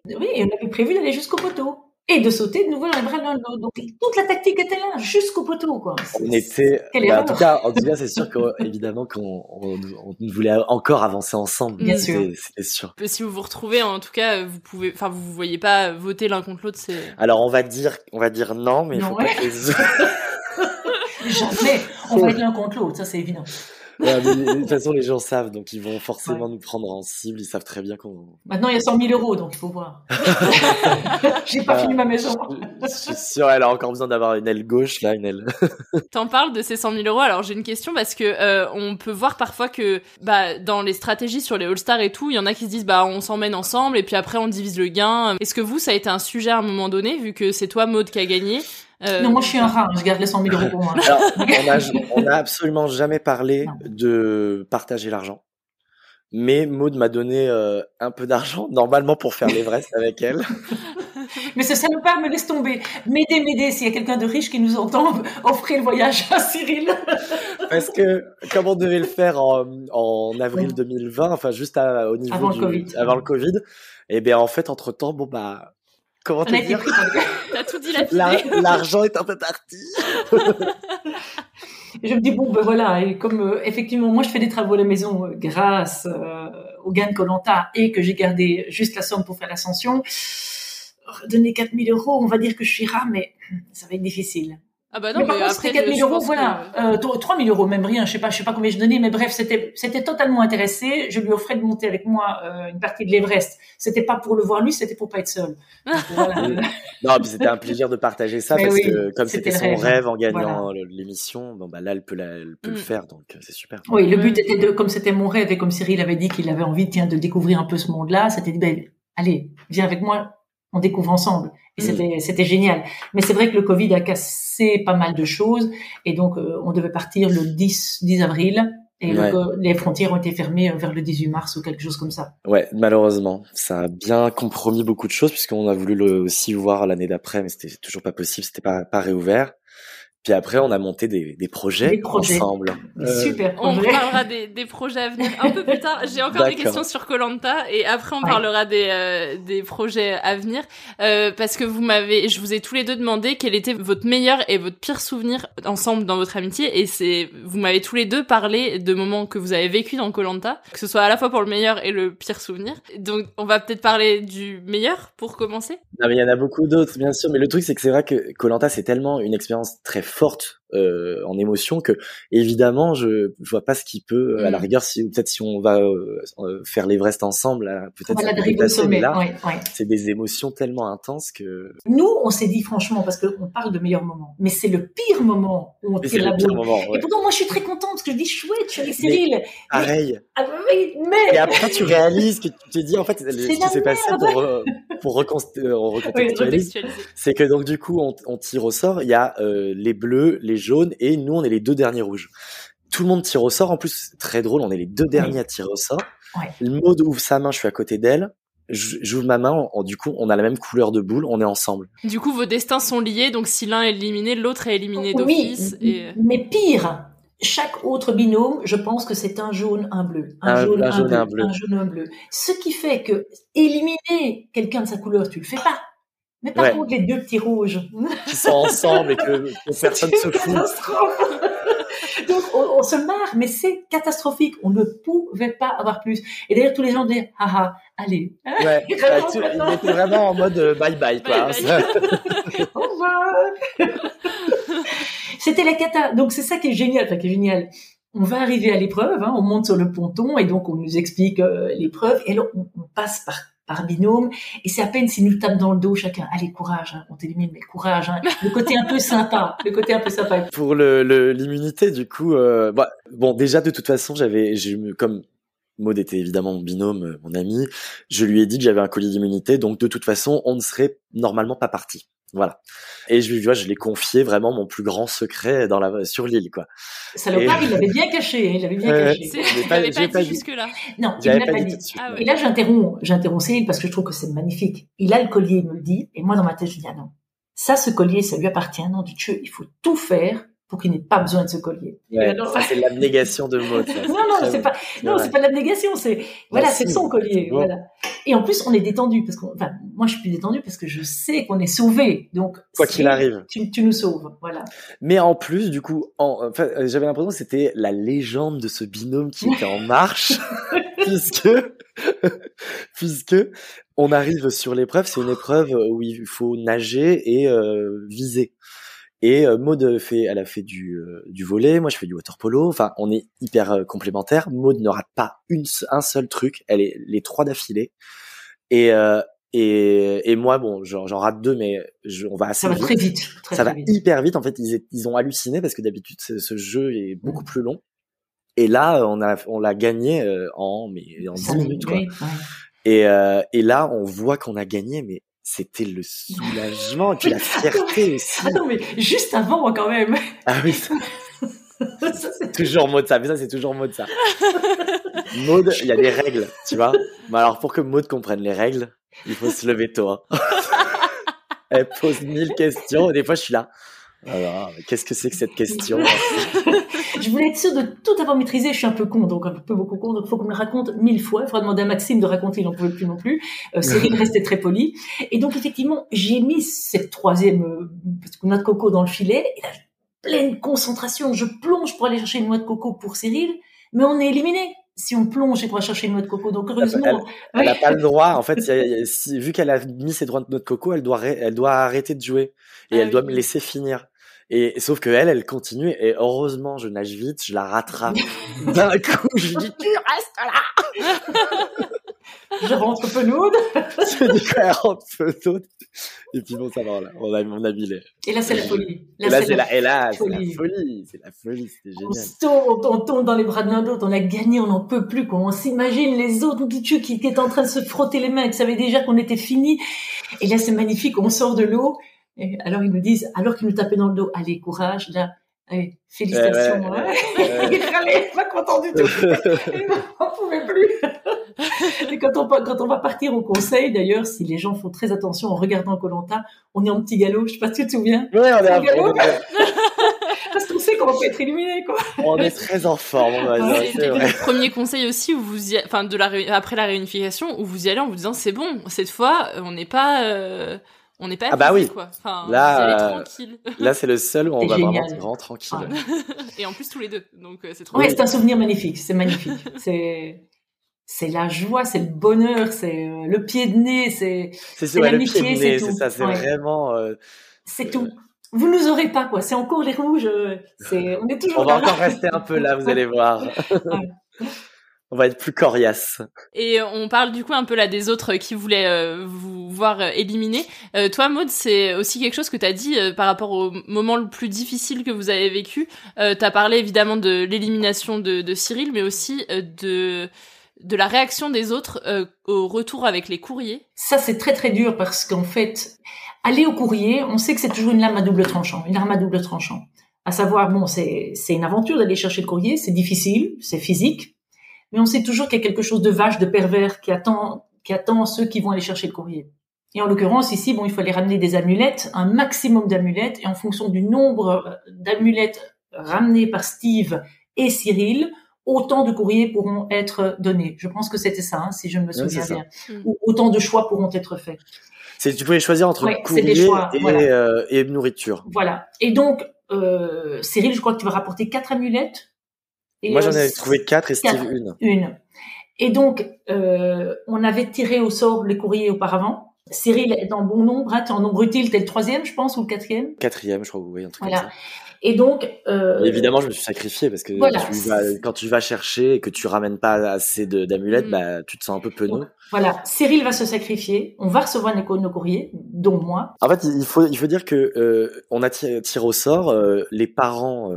Oui, on avait prévu d'aller jusqu'au poteau et de sauter de nouveau dans les bras de l'un de l'autre. Donc, toute la tactique était là, jusqu'au poteau, quoi. On était, bah, en tout cas, en tout cas, c'est sûr qu'évidemment qu'on on, on voulait encore avancer ensemble. Bien sûr. C'était- C'était sûr. Si vous vous retrouvez, en tout cas, vous pouvez, enfin, vous vous voyez pas voter l'un contre l'autre, c'est. Alors on va dire, on va dire non, mais il faut ouais. pas que les Jamais. On va être l'un contre l'autre, ça c'est évident. Ouais, mais de toute façon, les gens savent, donc ils vont forcément nous prendre en cible. Ils savent très bien qu'on. Maintenant, il y a 100 000 euros, donc il faut voir. J'ai pas Ah, fini ma maison. Je suis sûr, elle a encore besoin d'avoir une aile gauche là, une aile. T'en parles de ces 100 000 euros? Alors j'ai une question parce que euh, on peut voir parfois que bah dans les stratégies sur les All Stars et tout, il y en a qui se disent bah on s'emmène ensemble et puis après on divise le gain. Est-ce que vous ça a été un sujet à un moment donné vu que c'est toi Maud qui a gagné? Euh, Non, moi je suis un rat, je garde les 100 000 euros pour moi. Alors, on a, on a absolument jamais parlé Non. de partager l'argent. Mais Maud m'a donné euh, un peu d'argent, normalement pour faire l'Everest avec elle. Mais ce salopard me laisse tomber. M'aider, m'aider, s'il y a quelqu'un de riche qui nous entend, offrez le voyage à Cyril. Parce que, comme on devait le faire en, en avril 2020, enfin juste à- au niveau Avant le du, Covid. avant le Covid, et bien en fait, entre temps, bon bah, comment On te a été dire, l'argent est un peu parti. Je me dis, bon, ben voilà, et comme euh, effectivement, moi je fais des travaux à la maison euh, grâce euh, au gain de Colanta et que j'ai gardé juste la somme pour faire l'ascension, donner 4000 euros, on va dire que je suis rat, mais hum, ça va être difficile. Ah bah non, mais mais, par contre, c'était 4000 je euros, pense voilà. que- Euh, 3000 euros, même rien, je sais pas, je sais pas combien je donnais, mais bref, c'était, c'était totalement intéressé. Je lui offrais de monter avec moi euh, une partie de l'Everest. C'était pas pour le voir lui, c'était pour pas être seul. Donc, voilà. Non, puis c'était un plaisir de partager ça Mais parce oui, que comme c'était son rêve. rêve en gagnant Voilà. l'émission, bon bah là elle peut, la- elle peut le Mm. faire, donc euh, c'est super. Oui, le but était de, comme c'était mon rêve et comme Cyril avait dit qu'il avait envie, tiens, de découvrir un peu ce monde-là, c'était de, ben, allez, viens avec moi, on découvre ensemble. Et Mm. c'était, génial. Mais c'est vrai que le Covid a cassé pas mal de choses et donc euh, on devait partir le 10, 10 avril et Ouais. donc, euh, les frontières ont été fermées euh, vers le 18 mars ou quelque chose comme ça. Ouais, malheureusement, ça a bien compromis beaucoup de choses puisqu'on a voulu le aussi voir l'année d'après, mais c'était toujours pas possible, c'était pas pas réouvert. Puis après, on a monté des, des projets, Des projets. ensemble. Euh, Super On parlera des, des projets à venir un peu plus tard. J'ai encore des questions sur Colanta et après on Ouais. parlera des, euh, des projets à venir euh, parce que vous m'avez, je vous ai tous les deux demandé quel était votre meilleur et votre pire souvenir ensemble dans votre amitié et c'est vous m'avez tous les deux parlé de moments que vous avez vécu dans Colanta, que ce soit à la fois pour le meilleur et le pire souvenir. Donc on va peut-être parler du meilleur pour commencer. Non, mais il y en a beaucoup d'autres, bien sûr. Mais le truc, c'est que c'est vrai que Colanta, c'est tellement une expérience très forte euh, en émotion que évidemment je, je vois pas ce qui peut à la Mm. rigueur si peut-être si on va euh, euh, faire l'Everest ensemble peut-être Voilà, mais là ouais, ouais. c'est des émotions tellement intenses que Nous, on s'est dit franchement, parce qu'on parle de meilleurs moments, mais c'est le pire moment où on Mais tire la boule. moment, ouais. Et pourtant, moi, je suis très contente parce que je dis chouette, je suis avec Cyril. pareil Ah mais et après tu réalises que tu te dis en fait ce qui s'est passé merde. pour euh, pour euh, recontextualiser c'est que donc du coup on, on tire au sort il y a les bleus les jaunes et nous on est les deux derniers rouges tout le monde tire au sort en plus c'est très drôle on est les deux derniers à tirer au sort Ouais. le mode ouvre sa main je suis à côté d'elle Je- j'ouvre ma main en- du coup on a la même couleur de boule on est ensemble Du coup, vos destins sont liés, donc si l'un est éliminé, l'autre est éliminé oui, d'office. Et... mais pire, chaque autre binôme, je pense que c'est un jaune, un bleu. Un, Un- jaune, un un, jaune et bleu, un bleu. Un jaune, un bleu. Ce qui fait que éliminer quelqu'un de sa couleur, tu le fais pas. Mais par Ouais. contre, les deux petits rouges, qui sont ensemble et que, que personne c'est se fout. Donc, on, on se marre, mais c'est catastrophique. On ne pouvait pas avoir plus. Et d'ailleurs, tous les gens disaient, ah ah, allez. ouais, bah, tu- il était vraiment en mode euh, bye bye quoi Bye bye. Au revoir. C'était la cata. Donc c'est ça qui est génial, enfin qui est génial. On va arriver à l'épreuve, hein, on monte sur le ponton et donc on nous explique euh, l'épreuve et on, on passe par par binôme et c'est à peine s'ils nous tapent dans le dos chacun. Allez courage, hein, on t'élimine mais courage. Hein. Le côté un peu sympa, le côté un peu sympa. pour le le- l'immunité du coup euh, bah, bon déjà de toute façon j'avais j'ai eu- comme Maud était évidemment mon binôme euh, mon ami je lui ai dit que j'avais un collier d'immunité donc de toute façon on ne serait normalement pas parti voilà et je lui vois je l'ai confié vraiment mon plus grand secret dans la sur l'île quoi Salopard, Et- il l'avait bien caché, il l'avait bien caché. J'ai Je pas- dit jusque-là. Non, il j'avais ne l'a pas pas dit Ah ouais. Et là, j'interromps, j'interromps Cyril parce que je trouve que c'est magnifique. Il a le collier, il me le dit, et moi, dans ma tête, je dis, ah non. Ça, ce collier, ça lui appartient. Non, du Dieu, il faut tout faire pour qu'il n'ait pas besoin de ce collier. Ouais, ça, c'est l'abnégation de c'est Non, non, c'est pas, non, c'est pas de l'abnégation, c'est, voilà, c'est son collier, bon. voilà. Et en plus, on est détendu parce qu'on, enfin, moi, je suis plus détendu parce que je sais qu'on est sauvé. Donc, quoi qu'il arrive Tu, tu nous sauves, voilà. Mais en plus, du coup, en, enfin, j'avais l'impression que c'était la légende de ce binôme qui était en marche, puisque, puisque on arrive sur l'épreuve. C'est une épreuve où il faut nager et euh, viser. Et euh, Maud fait, elle a fait du, euh, du volet, moi je fais du water polo. Enfin, on est hyper euh, complémentaires. Maud ne rate pas une, un seul truc. Elle est les trois d'affilée. Et euh, et, et moi, bon, j'en rate deux, mais je, on va assez Ça va très vite, très, ça très va vite. hyper vite. En fait, ils, est- ils ont halluciné parce que d'habitude, ce, jeu est beaucoup plus long. Et là, euh, on a, on l'a gagné en, mais en 10 Ça, minutes, quoi. oui, ouais. Et, euh, et là, on voit qu'on a gagné, mais c'était le soulagement et puis la fierté aussi. Attends, mais juste avant, quand même. Ah oui, c'est- toujours mode ça. Mais ça, c'est toujours mode ça. Mode, il y a des règles, tu vois. Mais alors, pour que Maude comprenne les règles, il faut se lever tôt. hein. Elle pose mille questions. Et des fois, je suis là. Alors, qu'est-ce que c'est que cette question je voulais être sûre de tout avoir maîtrisé. Je suis un peu con, donc un peu beaucoup con, donc il faut qu'on me le raconte mille fois. Il faudra demander à Maxime de raconter, il n'en pouvait plus non plus. Euh, Cyril restait très poli. Et donc effectivement, j'ai mis cette troisième euh, noix de coco dans le filet. Et là, pleine concentration, je plonge pour aller chercher une noix de coco pour Cyril, mais on est éliminé si on plonge et qu'on va chercher une noix de coco. Donc heureusement, Elle n'a pas le droit. En fait, si- vu qu'elle a mis ses droits de notre coco, elle doit, ré- elle doit arrêter de jouer et Ah elle doit me laisser finir. Et sauf que elle, elle continue et heureusement, je nage vite, je la rattrape. D'un coup, je lui dis tu restes là. je rentre penaude. Je dis qu'elle rentre peu d'autres. Et puis bon, ça va. là. On a, on a mis les. Et là, c'est la folie. Et là, c'est la, et c'est la folie. C'est la folie. C'était On, génial. se tombe, on tombe dans les bras de l'un d'autre, on a gagné, on n'en peut plus. Quoi. On s'imagine les autres qui, qui étaient en train de se frotter les mains, qui savaient déjà qu'on était fini. Et là, c'est magnifique, on sort de l'eau. Et alors, ils nous disent, alors qu'ils nous tapaient dans le dos, allez, courage, là, allez, félicitations. Ouais, ouais, hein. ouais, ouais. Il râlait, pas content du tout. on pouvait plus. Et quand on, quand on va partir au conseil, d'ailleurs, si les gens font très attention en regardant Colanta, on est en petit galop, je sais pas si tu te souviens. Ouais, on est, Au galop. Parce qu'on sait qu'on va pas être éliminé, quoi. on est très en forme. on va dire, c'est C'était le premier conseil aussi où vous y... enfin de la ré- après la réunification où vous y allez en vous disant c'est bon cette fois on n'est pas euh, on n'est pas Ah bah oui. quoi. Enfin, Là, euh, tranquille. Là, c'est le seul où on va génial. vraiment, vraiment tranquille. Et en plus tous les deux donc euh, c'est trop Ouais, c'est un souvenir magnifique, c'est magnifique. c'est c'est la joie, c'est le bonheur, c'est euh, le pied de nez, c'est C'est C'est ouais, le l'amitié, pied de c'est tout. c'est ça, c'est Ouais. vraiment. euh, c'est tout. vous nous aurez pas quoi. C'est encore les rouges. C'est, on est toujours On va là. encore rester un peu là, vous allez voir. On va être plus coriace. Et on parle du coup un peu là des autres qui voulaient euh, vous voir euh, éliminer. Euh, toi, Maud, c'est aussi quelque chose que tu as dit euh, par rapport au moment le plus difficile que vous avez vécu. Euh, tu as parlé évidemment de l'élimination de, de Cyril, mais aussi euh, de de la réaction des autres euh, au retour avec les courriers. Ça, c'est très très dur parce qu'en fait, aller au courrier, on sait que c'est toujours une lame à double tranchant, une arme à double tranchant. À savoir, bon, c'est c'est une aventure d'aller chercher le courrier, c'est difficile, c'est physique, mais on sait toujours qu'il y a quelque chose de vache, de pervers qui attend qui attend ceux qui vont aller chercher le courrier. Et en l'occurrence ici, bon, il fallait ramener des amulettes, un maximum d'amulettes, et en fonction du nombre d'amulettes ramenées par Steve et Cyril, autant de courriers pourront être donnés. Je pense que c'était ça, hein, si je me souviens bien. Mm. Ou autant de choix pourront être faits. C'est tu pouvais choisir entre Ouais, courrier choix, et, voilà. euh, et nourriture. Voilà. Et donc, euh, Cyril, je crois que tu vas rapporter quatre amulettes. Et, Moi, j'en avais trouvé quatre et Steve quatre. une. Une. Et donc, euh, on avait tiré au sort les courriers auparavant. Cyril est en bon nombre, hein, t'es en nombre utile, t'es le troisième, je pense, ou le quatrième? Quatrième, je crois, oui, un truc Voilà. comme ça. Et donc, euh, Et évidemment, je me suis sacrifié parce que Voilà. tu vas, quand tu vas chercher et que tu ramènes pas assez d'amulettes, Mm. bah, tu te sens un peu penaud. voilà, Cyril va se sacrifier. On va recevoir nos, nos courriers, dont moi. En fait, il faut, il faut dire que euh, on a tiré, tiré au sort. euh, les parents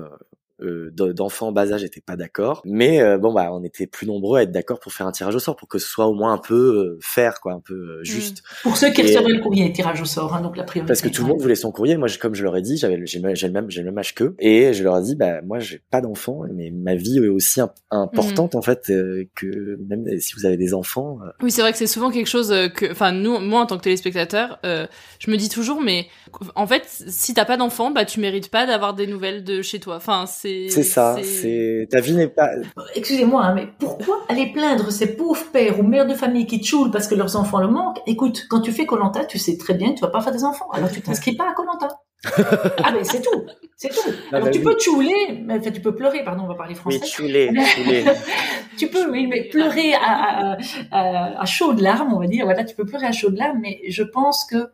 euh, euh, d'enfants en bas âge étaient pas d'accord, mais euh, bon, bah, on était plus nombreux à être d'accord pour faire un tirage au sort, pour que ce soit au moins un peu euh, fair, quoi, un peu euh, juste. Pour ceux qui Et- recevraient le courrier, tirage au sort, hein, donc la priorité. Parce que tout le monde voulait son courrier. Moi, je- comme je leur ai dit, j'avais, j'ai, le- j'ai le même, j'ai le même âge qu'eux, et je leur ai dit, bah, moi, j'ai pas d'enfants, mais ma vie est aussi imp- importante en fait euh, que même si vous avez des enfants. euh, Oui, c'est vrai que c'est souvent quelque chose euh, que, enfin, nous, moi en tant que téléspectateur, euh, je me dis toujours, mais en fait, si t'as pas d'enfant, bah tu mérites pas d'avoir des nouvelles de chez toi. Enfin, c'est. C'est ça. C'est ta vie n'est pas. Excusez-moi, hein, mais pourquoi aller plaindre ces pauvres pères ou mères de famille qui choulent parce que leurs enfants le manquent? Écoute, quand tu fais Colanta, tu sais très bien que tu vas pas faire des enfants. Alors tu t'inscris pas à Colanta. ah ben c'est tout, c'est tout. Alors bah tu oui. peux chouler, mais enfin, tu peux pleurer, pardon, on va parler français. Oui, chouler, chouler. tu peux, mais, mais pleurer à, à, à, à chaudes larmes, on va dire. Voilà, tu peux pleurer à chaudes larmes, mais je pense que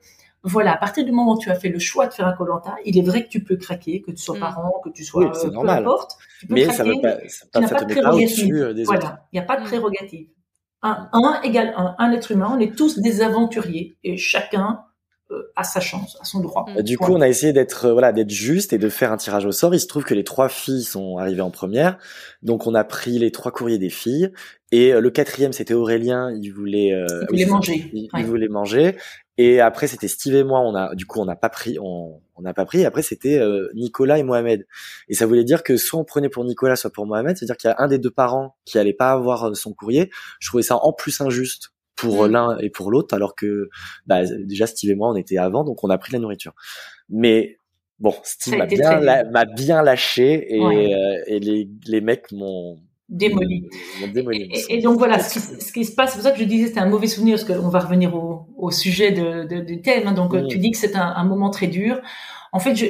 voilà, à partir du moment où tu as fait le choix de faire un Colanta, il est vrai que tu peux craquer, que tu sois Mm. parent, que tu sois Oui, c'est euh, peu normal. importe. Tu peux Mais craquer, ça veut pas, ça, tu n'as ça pas de pas au-dessus prérogative. euh, des. Voilà, il n'y a pas de Mm. prérogative. Un, un égale un, un être humain, on est tous des aventuriers et chacun euh, a sa chance, a son droit. Bah, Du coup, on a essayé d'être euh, voilà, d'être juste et de faire un tirage au sort. Il se trouve que les trois filles sont arrivées en première, donc on a pris les trois courriers des filles. Et euh, le quatrième, c'était Aurélien. Il voulait, euh, Il voulait manger, Il, ouais. il voulait manger. Et après, c'était Steve et moi. On a, du coup, on n'a pas pris, on on n'a pas pris. Et après, c'était euh, Nicolas et Mohamed. Et ça voulait dire que soit on prenait pour Nicolas, soit pour Mohamed. C'est-à-dire qu'il y a un des deux parents qui allait pas avoir son courrier. Je trouvais ça en plus injuste pour Mm. l'un et pour l'autre, alors que bah, déjà Steve et moi, on était avant, donc on a pris de la nourriture. Mais bon, Steve m'a bien, très la- dur. m'a bien lâché et, Ouais. euh, et les, les mecs m'ont Démoli. Et, et donc voilà, ce qui, ce qui se passe, c'est pour ça que je disais c'était un mauvais souvenir, parce qu'on va revenir au, au sujet de, de- du thème. hein. donc Mm. tu dis que c'est un, un moment très dur. En fait, je,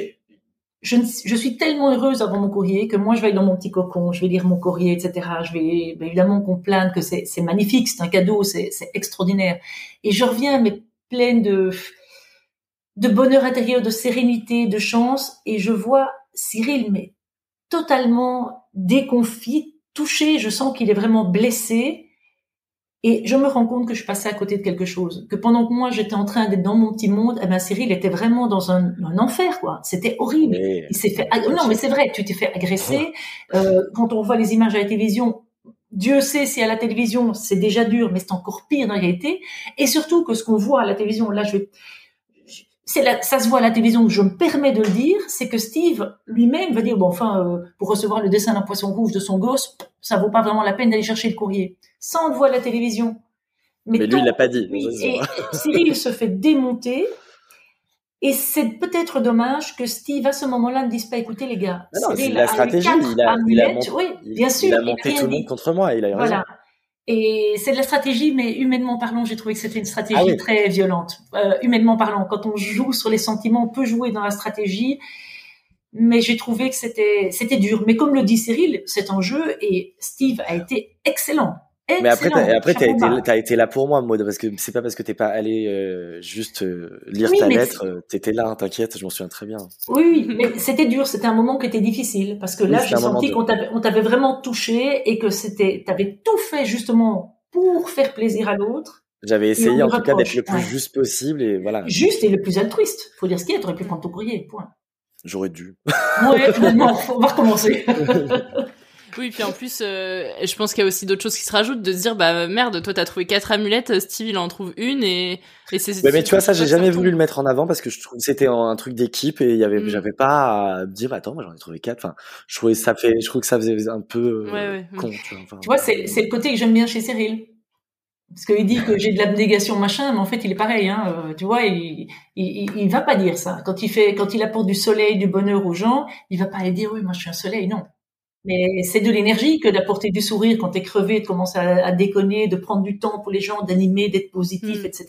je, ne- je suis tellement heureuse avant mon courrier que moi je vais dans mon petit cocon, je vais lire mon courrier, etc. Je vais ben, évidemment qu'on que c'est magnifique, c'est un cadeau, c'est c'est extraordinaire. Et je reviens mais pleine de de bonheur intérieur, de sérénité, de chance, et je vois Cyril mais totalement déconfit, touché. Je sens qu'il est vraiment blessé. Et je me rends compte que je passais à côté de quelque chose. Que pendant que moi, j'étais en train d'être dans mon petit monde, eh ben, Cyril était vraiment dans un, un enfer, quoi. C'était horrible. Mais- Il s'est fait, ag- non, mais c'est vrai, tu t'es fait agresser. Euh, quand on voit les images à la télévision, Dieu sait si à la télévision, c'est déjà dur, mais c'est encore pire dans la réalité. Et surtout que ce qu'on voit à la télévision, là, je vais, c'est la- ça se voit à la télévision, je me permets de le dire, c'est que Steve lui-même va dire bon enfin euh, pour recevoir le dessin d'un poisson rouge de son gosse, ça vaut pas vraiment la peine d'aller chercher le courrier. Ça on le voit à la télévision. Mais lui, il l'a pas dit. oui, et. Cyril se fait démonter. Et c'est peut-être dommage que Steve, à ce moment-là, ne dise pas, écoutez les gars, non, c'est la stratégie. Il a, il a monté, oui, bien sûr. il a il a monté tout le monde contre moi. Il a eu raison. Voilà. Et c'est de la stratégie, mais humainement parlant, j'ai trouvé que c'était une stratégie Ah oui. très violente. Euh, humainement parlant, quand on joue sur les sentiments, on peut jouer dans la stratégie, mais j'ai trouvé que c'était c'était dur. Mais comme le dit Cyril, c'est un jeu et Steve a été excellent. Mais après, t'as, après, t'as été, été là pour moi, Maud, parce que c'est pas parce que t'es pas allé euh, juste euh, lire Oui, ta lettre, euh, t'étais là, hein, t'inquiète, je m'en souviens très bien. Oui, oui, mais c'était dur, c'était un moment qui était difficile parce que là, j'ai senti qu'on t'avait, on t'avait vraiment touché et que c'était, t'avais tout fait justement pour faire plaisir à l'autre, J'avais essayé en tout cas d'être le plus ouais. juste possible et voilà, juste et le plus altruiste. Faut dire ce qu'il y a, t'aurais pu prendre ton courrier, point. j'aurais dû. Ouais, finalement, on va recommencer. Oui, puis en plus, euh, je pense qu'il y a aussi d'autres choses qui se rajoutent, de se dire, bah merde, toi t'as trouvé quatre amulettes, Steve il en trouve une et, et c'est. Ouais, mais tu vois, ça, j'ai jamais voulu le mettre en avant parce que je trouve que c'était un truc d'équipe et il y avait, Mm. j'avais pas à me dire, attends, moi j'en ai trouvé quatre. Enfin, je trouvais ça fait, je trouve que ça faisait un peu euh, Ouais, ouais, con, tu vois. Enfin, Tu vois, c'est, c'est le côté que j'aime bien chez Cyril. Parce qu'il dit que j'ai de l'abnégation machin, mais en fait il est pareil, hein. euh, Tu vois, il, il, il, il va pas dire ça. Quand il fait, quand il apporte du soleil, du bonheur aux gens, il va pas aller dire oui, moi je suis un soleil, non. Mais c'est de l'énergie que d'apporter du sourire quand t'es crevé, de commencer à, à déconner, de prendre du temps pour les gens, d'animer, d'être positif, Mm. etc.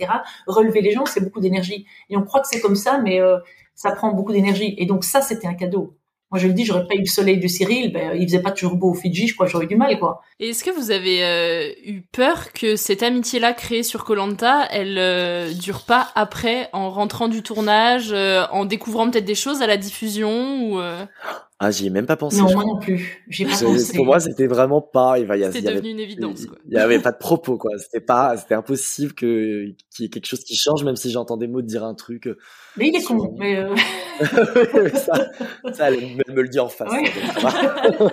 Relever les gens, c'est beaucoup d'énergie. Et on croit que c'est comme ça, mais euh, ça prend beaucoup d'énergie. Et donc ça, c'était un cadeau. Moi, je le dis, j'aurais pas eu le soleil de Cyril, ben, il faisait pas toujours beau au Fidji, je crois que j'aurais eu du mal, quoi. Et est-ce que vous avez euh, eu peur que cette amitié-là créée sur Colanta, elle euh, dure pas après, en rentrant du tournage, euh, en découvrant peut-être des choses à la diffusion ou euh, Ah, j'y ai même pas pensé. Non, moi crois. non plus. J'ai pas pensé. Pour moi, c'était vraiment pas. Il y avait- devenu une évidence quoi. Il y avait pas de propos, quoi. C'était pas, c'était impossible que qu'il y ait quelque chose qui change, même si j'entends des mots dire un truc. Mais il est Sur- con. Mais euh, ça, ça, elle me, le dit en face. Ouais.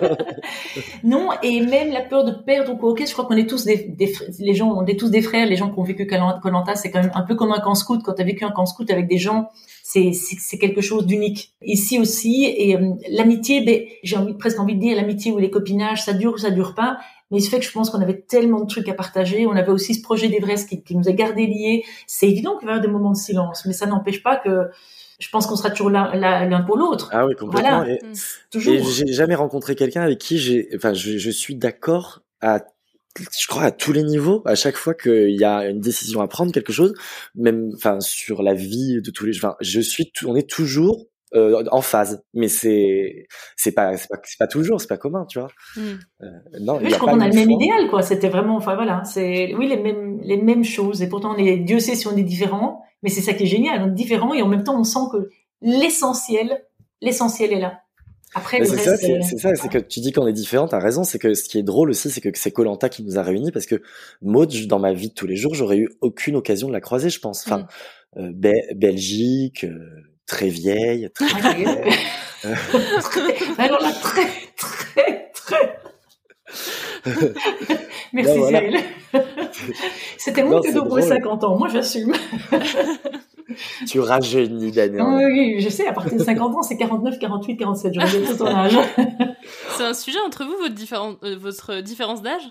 non, et même la peur de perdre ou quoi. Ok, je crois qu'on est tous des, des les gens, on est tous des frères. Les gens qui ont vécu Colanta, c'est quand même un peu comme un camp scout. Quand t'as vécu un camp scout avec des gens, c'est c'est c'est quelque chose d'unique. Ici aussi, et euh, l'amitié, ben j'ai envie presque envie de dire l'amitié ou les copinages, ça dure ou ça dure pas. Mais il se fait que je pense qu'on avait tellement de trucs à partager. On avait aussi ce projet d'Everest qui, qui nous a gardés liés. C'est évident qu'il va y avoir des moments de silence, mais ça n'empêche pas que je pense qu'on sera toujours là là- l'un pour l'autre. Ah oui, complètement. Voilà. Et, Mm. Toujours. et j'ai jamais rencontré quelqu'un avec qui j'ai, enfin, je, je suis d'accord à, je crois à tous les niveaux, à chaque fois qu'il y a une décision à prendre, quelque chose, même, enfin, sur la vie de tous les, enfin, je suis, on est toujours euh, en phase, mais c'est, c'est pas, c'est pas, c'est pas toujours, c'est pas commun, tu vois. Mm. Non, il Oui, je a crois qu'on a le même idéal, quoi. C'était vraiment, enfin voilà, c'est, oui, les mêmes, les mêmes choses. Et pourtant, on est, Dieu sait si on est différents, mais c'est ça qui est génial. On est différents et en même temps, on sent que l'essentiel, l'essentiel est là. Après, c'est ça, c'est euh, c'est ça, c'est que tu dis qu'on est différents, t'as raison, c'est que ce qui est drôle aussi, c'est que c'est Colanta qui nous a réunis parce que Maud, dans ma vie de tous les jours, j'aurais eu aucune occasion de la croiser, je pense. Enfin, Mm. euh, Be- Belgique, euh, très vieille, très. Euh. Très- Alors là, très, très, très. Merci voilà. Cyril. C'était mon cadeau pour les drôle. 50 ans. Moi, j'assume. tu rajeunis d'année en Oui, année. oui, je sais, à partir de 50 ans, c'est 49, 48, 47. Je regarde tout ton âge. C'est un sujet entre vous, votre, différen- euh, votre différence d'âge?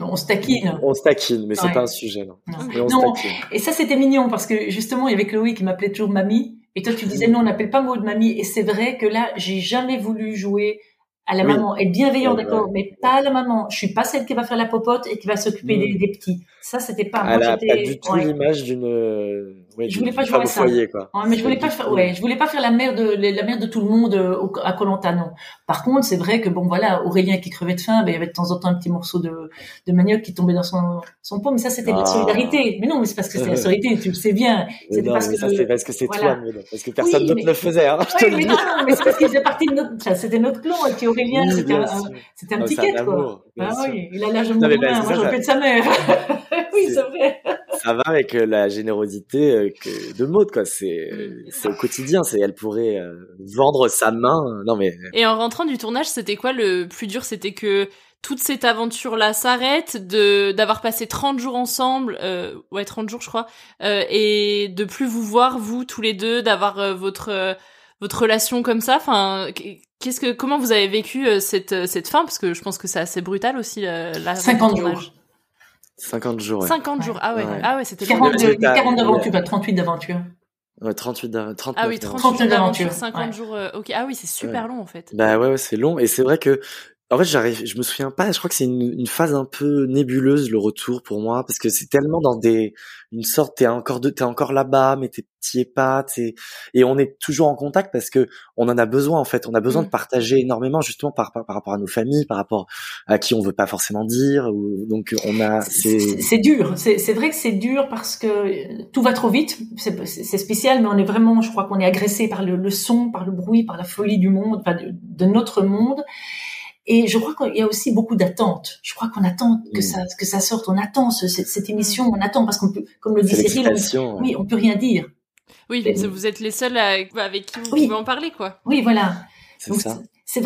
On se taquine. On se taquine, mais c'est Ouais. pas un sujet, non. Non. Mais on Non, se taquine. Et ça, c'était mignon parce que justement, il y avait Chloé qui m'appelait toujours mamie. Et toi, tu disais non, on n'appelle pas Maud mamie. Et c'est vrai que là, j'ai jamais voulu jouer à la Oui. maman. Être bienveillant, Ouais, d'accord, ouais. mais pas à la maman. Je suis pas celle qui va faire la popote et qui va s'occuper Mm. des, des petits. Ça, c'était pas. Elle Moi, a j'étais. pas du tout ouais. l'image d'une, euh, ouais, Je voulais pas jouer à ça. foyer, quoi. Ouais, mais je voulais pas faire, ouais, je voulais pas faire la mère de la mère de tout le monde euh, au- à Colanta non. Par contre, c'est vrai que bon voilà, Aurélien qui crevait de faim, ben il y avait de temps en temps un petit morceau de de manioc qui tombait dans son son pot, mais ça c'était de la Ah. solidarité. Mais non, mais c'est parce que c'est la solidarité, tu le sais bien. C'était parce que ça, c'est parce que c'est voilà. toi. Parce que personne Oui, d'autre mais- le faisait, hein. Oui, mais dis. non, mais c'est parce qu'il faisait partie de notre, c'était notre clan, et puis Aurélien, Oui, c'était un, sûr. c'était un Oh, petit quête, quoi. Ah oui, il a l'âge de mon ben, moi j'en de sa mère. oui, C'est- vrai. ça va avec euh, la générosité euh, que de Maud quoi c'est Mm. euh, c'est au quotidien c'est elle pourrait euh, vendre sa main non mais Et en rentrant du tournage, c'était quoi le plus dur? C'était que toute cette aventure-là s'arrête, de d'avoir passé 30 jours ensemble, euh, ouais 30 jours je crois, euh, et de plus vous voir vous tous les deux, d'avoir euh, votre euh, votre relation comme ça? Enfin, qu'est-ce que comment vous avez vécu euh, cette euh, cette fin? Parce que je pense que c'est assez brutal aussi euh, la 50 tournage. jours. 50 jours ouais, 50 jours. Ah ouais, Ouais. ah ouais, c'était long. 42, Mais t'as- 40 d'aventure, ouais. pas 38 d'aventure. Ouais, 38 d'a- 39 Ah oui, d'aventure. 38 jours 39 d'aventure, d'aventures, 50 ouais. jours. euh, ok, ah oui, c'est super long en fait. bah ouais, ouais c'est long et c'est vrai que En fait, j'arrive, je me souviens pas. Je crois que c'est une, une phase un peu nébuleuse le retour pour moi parce que c'est tellement dans des une sorte t'es encore de t'es encore là-bas mais t'es t'y es pas t'es et on est toujours en contact parce que on en a besoin en fait. On a besoin Mm. de partager énormément justement par, par par rapport à nos familles, par rapport à qui on veut pas forcément dire. Ou, donc on a C'est dur. C'est vrai que c'est dur parce que euh, tout va trop vite. C'est c'est spécial, mais on est vraiment, je crois qu'on est agressé par le, le son, par le bruit, par la folie du monde, enfin de, de notre monde. Et je crois qu'il y a aussi beaucoup d'attentes. Je crois qu'on attend que Mm. ça que ça sorte. On attend ce- cette, cette émission. On attend parce qu'on peut, comme le dit Cyril, on, oui, on peut rien dire. Oui, Mais- vous êtes les seuls à- avec qui vous Oui. pouvez en parler, quoi. Oui, voilà. C'est Donc,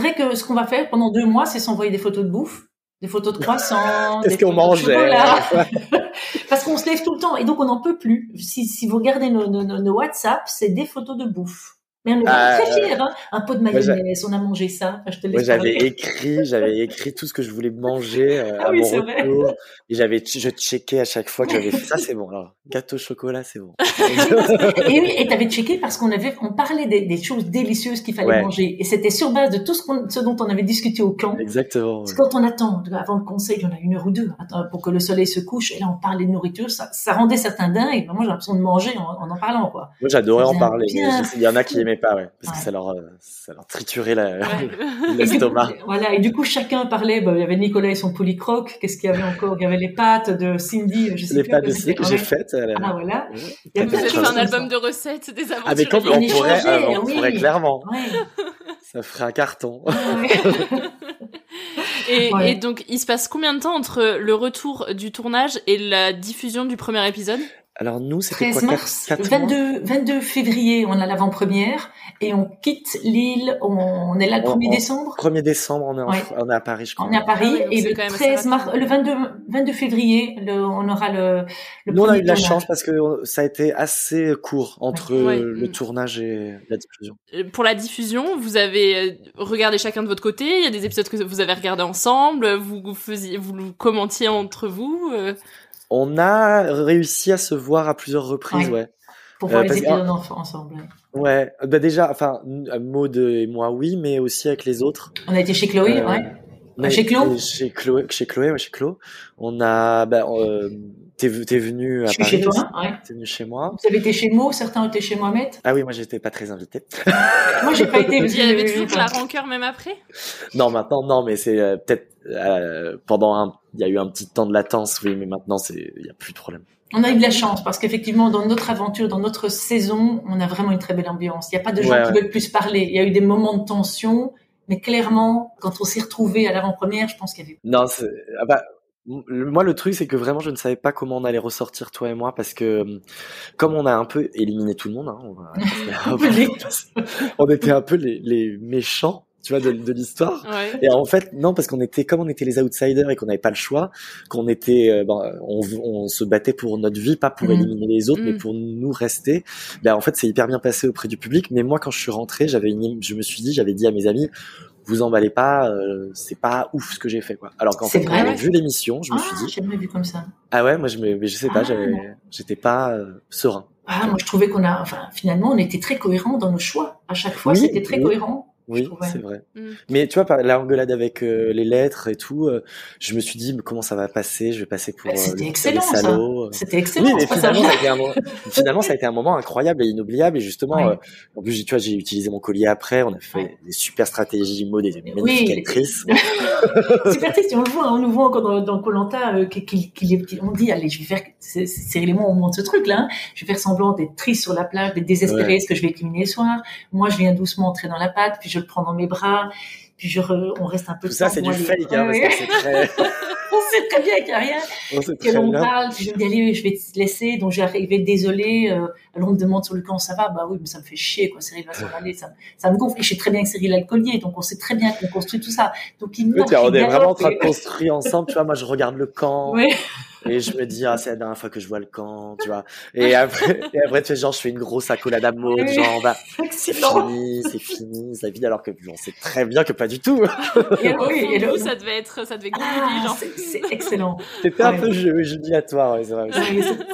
vrai que ce qu'on va faire pendant deux mois, c'est s'envoyer des photos de bouffe, des photos de croissants, Qu'est-ce des qu'on photos de mangeait chocolat. Parce qu'on se lève tout le temps et donc on n'en peut plus. Si, si vous regardez nos, nos- nos WhatsApp, c'est des photos de bouffe. Mais on est Ah, très fiers, hein. Un pot de mayonnaise, on a mangé ça. Enfin, je te Moi, laisse j'avais écrit, j'avais écrit tout ce que je voulais manger euh, Ah à oui, mon vrai. retour. Et j'avais, je checkais à chaque fois que j'avais fait ça, c'est bon. Alors, gâteau au chocolat, c'est bon. Et oui, et t'avais checké parce qu'on avait, on parlait des, des choses délicieuses qu'il fallait Ouais. manger. Et c'était sur base de tout ce, dont on avait discuté au camp. Exactement. Parce ouais. que quand on attend, avant le conseil, on a une heure ou deux attends, pour que le soleil se couche, et là on parlait de nourriture, ça, ça rendait certains dingues. Moi j'ai l'impression de manger en, en en parlant, quoi. Moi, j'adorais en parler, il y en a qui pas, ouais, parce que ça leur, euh, ça leur triturait la- Ouais. L'estomac. voilà, et du coup chacun parlait, bah, il y avait Nicolas et son polycroque, qu'est-ce qu'il y avait encore? Il y avait les pâtes de Cindy, je sais Les plus. pâtes de Cindy que j'ai faites. Ah voilà. Il y fait un album de recettes, des aventures. Ah, mais quand On on y pourrait, euh, on oui. pourrait clairement. Ouais. Ça ferait un carton. Ouais. Et, Ouais. et donc, il se passe combien de temps entre le retour du tournage et la diffusion du premier épisode? Alors nous, c'était 13 quoi mars, 4, 4 mois? 22, 22 février, on a l'avant-première et on quitte l'île, on, on est là le On- 1er on- décembre? 1er décembre, on est, en- Ouais. on est à Paris, je crois. On est à Paris Ah oui, et le quand même assez 13 mars, rapide. le 22, 22 février, le, on aura le, le Nous, on a eu de la chance parce que ça a été assez court entre Ouais. euh, le tournage et la diffusion. Euh, Pour la diffusion, vous avez euh, regardé chacun de votre côté. Il y a des épisodes que vous avez regardés ensemble. Vous, vous faisiez, vous commentiez entre vous. Euh. On a réussi à se voir à plusieurs reprises, Ouais. ouais. Pour voir Euh, les épisodes en- ensemble. ouais. Ouais, bah déjà, enfin, Maud et moi, oui, mais aussi avec les autres. On a été chez Chloé, Euh, ouais. Mais- chez Chez Chloé, chez Chloé, ouais, chez Chlo. On a, bah, euh, t'es, venu à Je suis Paris chez toi, ouais. T'es venu chez moi. Vous avez été chez Mo, certains ont été chez Mohamed? Ah oui, moi j'étais pas très invité. Moi, j'ai pas été. Il y avait toujours de la rancœur même après? non, maintenant, non, mais c'est euh, peut-être euh, pendant un, il y a eu un petit temps de latence, oui, mais maintenant c'est, il y a plus de problème. On a eu de la chance parce qu'effectivement, dans notre aventure, dans notre saison, on a vraiment une très belle ambiance. Il n'y a pas de gens Ouais, qui ouais. veulent plus parler. Il y a eu des moments de tension, mais clairement, quand on s'est retrouvés à l'avant-première, je pense qu'il y avait. Non, c'est, ah bah, moi le truc c'est que vraiment je ne savais pas comment on allait ressortir toi et moi parce que euh, comme on a un peu éliminé tout le monde, hein, on, était un peu les, les méchants, tu vois, de, de l'histoire. Ouais. Et en fait, non, parce qu'on était, comme on était les outsiders et qu'on n'avait pas le choix, qu'on était, euh, ben, on, on se battait pour notre vie, pas pour Mhm. éliminer les autres, mais Mhm. pour nous rester. Ben, en fait, c'est hyper bien passé auprès du public. Mais moi, quand je suis rentré, j'avais une, je me suis dit, j'avais dit à mes amis, vous emballez pas, euh, c'est pas ouf ce que j'ai fait, quoi. Alors qu'en fait, vu l'émission, je me Ah, suis dit, j'ai jamais vu comme ça. ah ouais, moi, je me, mais je sais pas, Ah. j'étais pas euh, serein. Ah, moi, je trouvais qu'on a, enfin, finalement, on était très cohérents dans nos choix. À chaque fois, Oui, c'était très oui. cohérent. Oui, c'est vrai. Mm. Mais tu vois, par la engueulade avec euh, les lettres et tout, euh, je me suis dit, mais comment ça va passer? Je vais passer pour Bah, euh, c'était le excellent, les ça. salauds. euh. C'était excellent. Oui, mais finalement ça, a été un moment, finalement, ça a été un moment incroyable et inoubliable. Et justement, Ouais. euh, en plus, tu vois, j'ai utilisé mon collier après. On a fait Ouais. des super stratégies, mode des magnifiques oui. actrices. Super triste, on le voit, on nous voit encore dans, dans Colanta, euh, qu'il, est- on dit, allez, je vais faire, c'est, on monte ce truc là, hein. je vais faire semblant d'être triste sur la plage, d'être désespéré, Ouais. est-ce que je vais éliminer le soir? Moi, je viens doucement entrer dans la pâte, puis je le prends dans mes bras, puis je re- on reste un peu Tout ça, c'est du aller- fake, hein, parce que c'est très, on sait très bien qu'il n'y a rien, on que l'on parle, je me dis, allez, je vais te laisser, donc j'arrivais désolée, euh, alors on me demande sur le camp, ça va, bah oui, mais ça me fait chier, quoi, Cyril va s'en aller, ça, ça me gonfle, et je sais très bien que Cyril a le collier, donc on sait très bien qu'on construit tout ça, donc il Oui, marche, tiens, on est vraiment en train de construire ensemble. Tu vois, moi, je regarde le camp. Ouais. Et je me dis, ah, c'est la dernière fois que je vois le camp, tu vois. Et après, et après, tu fais genre, je fais une grosse accolade à mode, Oui. genre, bah, c'est fini, c'est fini, sa vie, alors que on sait très bien que pas du tout. Et oui, et le- ça devait être, ça devait Ah, c'est- c'est excellent. C'était un peu ju- jubilatoire, ouais, c'est vrai. Ouais, c'est-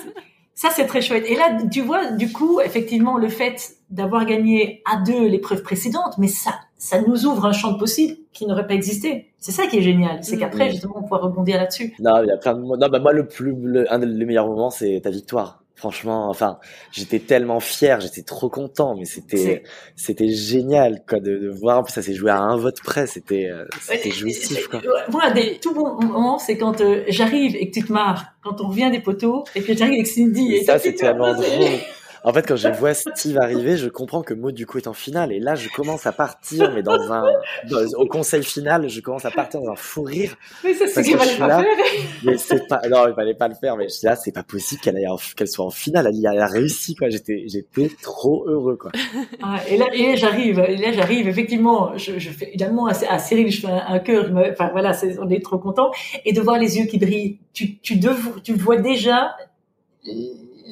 Ça, c'est très chouette. Et là, tu vois, du coup, effectivement, le fait d'avoir gagné à deux l'épreuve précédente, mais ça, ça nous ouvre un champ de possible qui n'aurait pas existé. C'est ça qui est génial. C'est qu'après, justement, on pourra rebondir là-dessus. Non, il y a plein de mo- Non, bah, moi, le plus, le- un des meilleurs moments, c'est ta victoire. Franchement, enfin, j'étais tellement fier, j'étais trop content, mais c'était, c'était génial, quoi, de, de voir. En plus, ça s'est joué à un vote près, c'était, euh, c'était jouissif, quoi. Moi, des tout bons moments, c'est quand euh, j'arrive et que tu te marres, quand on revient des poteaux, et que j'arrive avec Cindy. Et ça, ta c'est tellement drôle. En fait, quand je vois Steve arriver, je comprends que Maud, du coup, est en finale. Et là, je commence à partir, mais dans un, dans- au conseil final, je commence à partir dans un fou rire. Mais ça, c'est que je fallait pas là. faire. Mais c'est pas, non, il fallait pas le faire, mais je suis là, c'est pas possible qu'elle soit en finale. Elle, elle a réussi, quoi. J'étais, j'étais trop heureux, quoi. Ah, et là, et là, j'arrive, et là, j'arrive, effectivement, je, je fais, évidemment, à, Cyril, je fais un, un cœur, enfin, voilà, on est trop content. Et de voir les yeux qui brillent, tu, tu, dev- tu vois déjà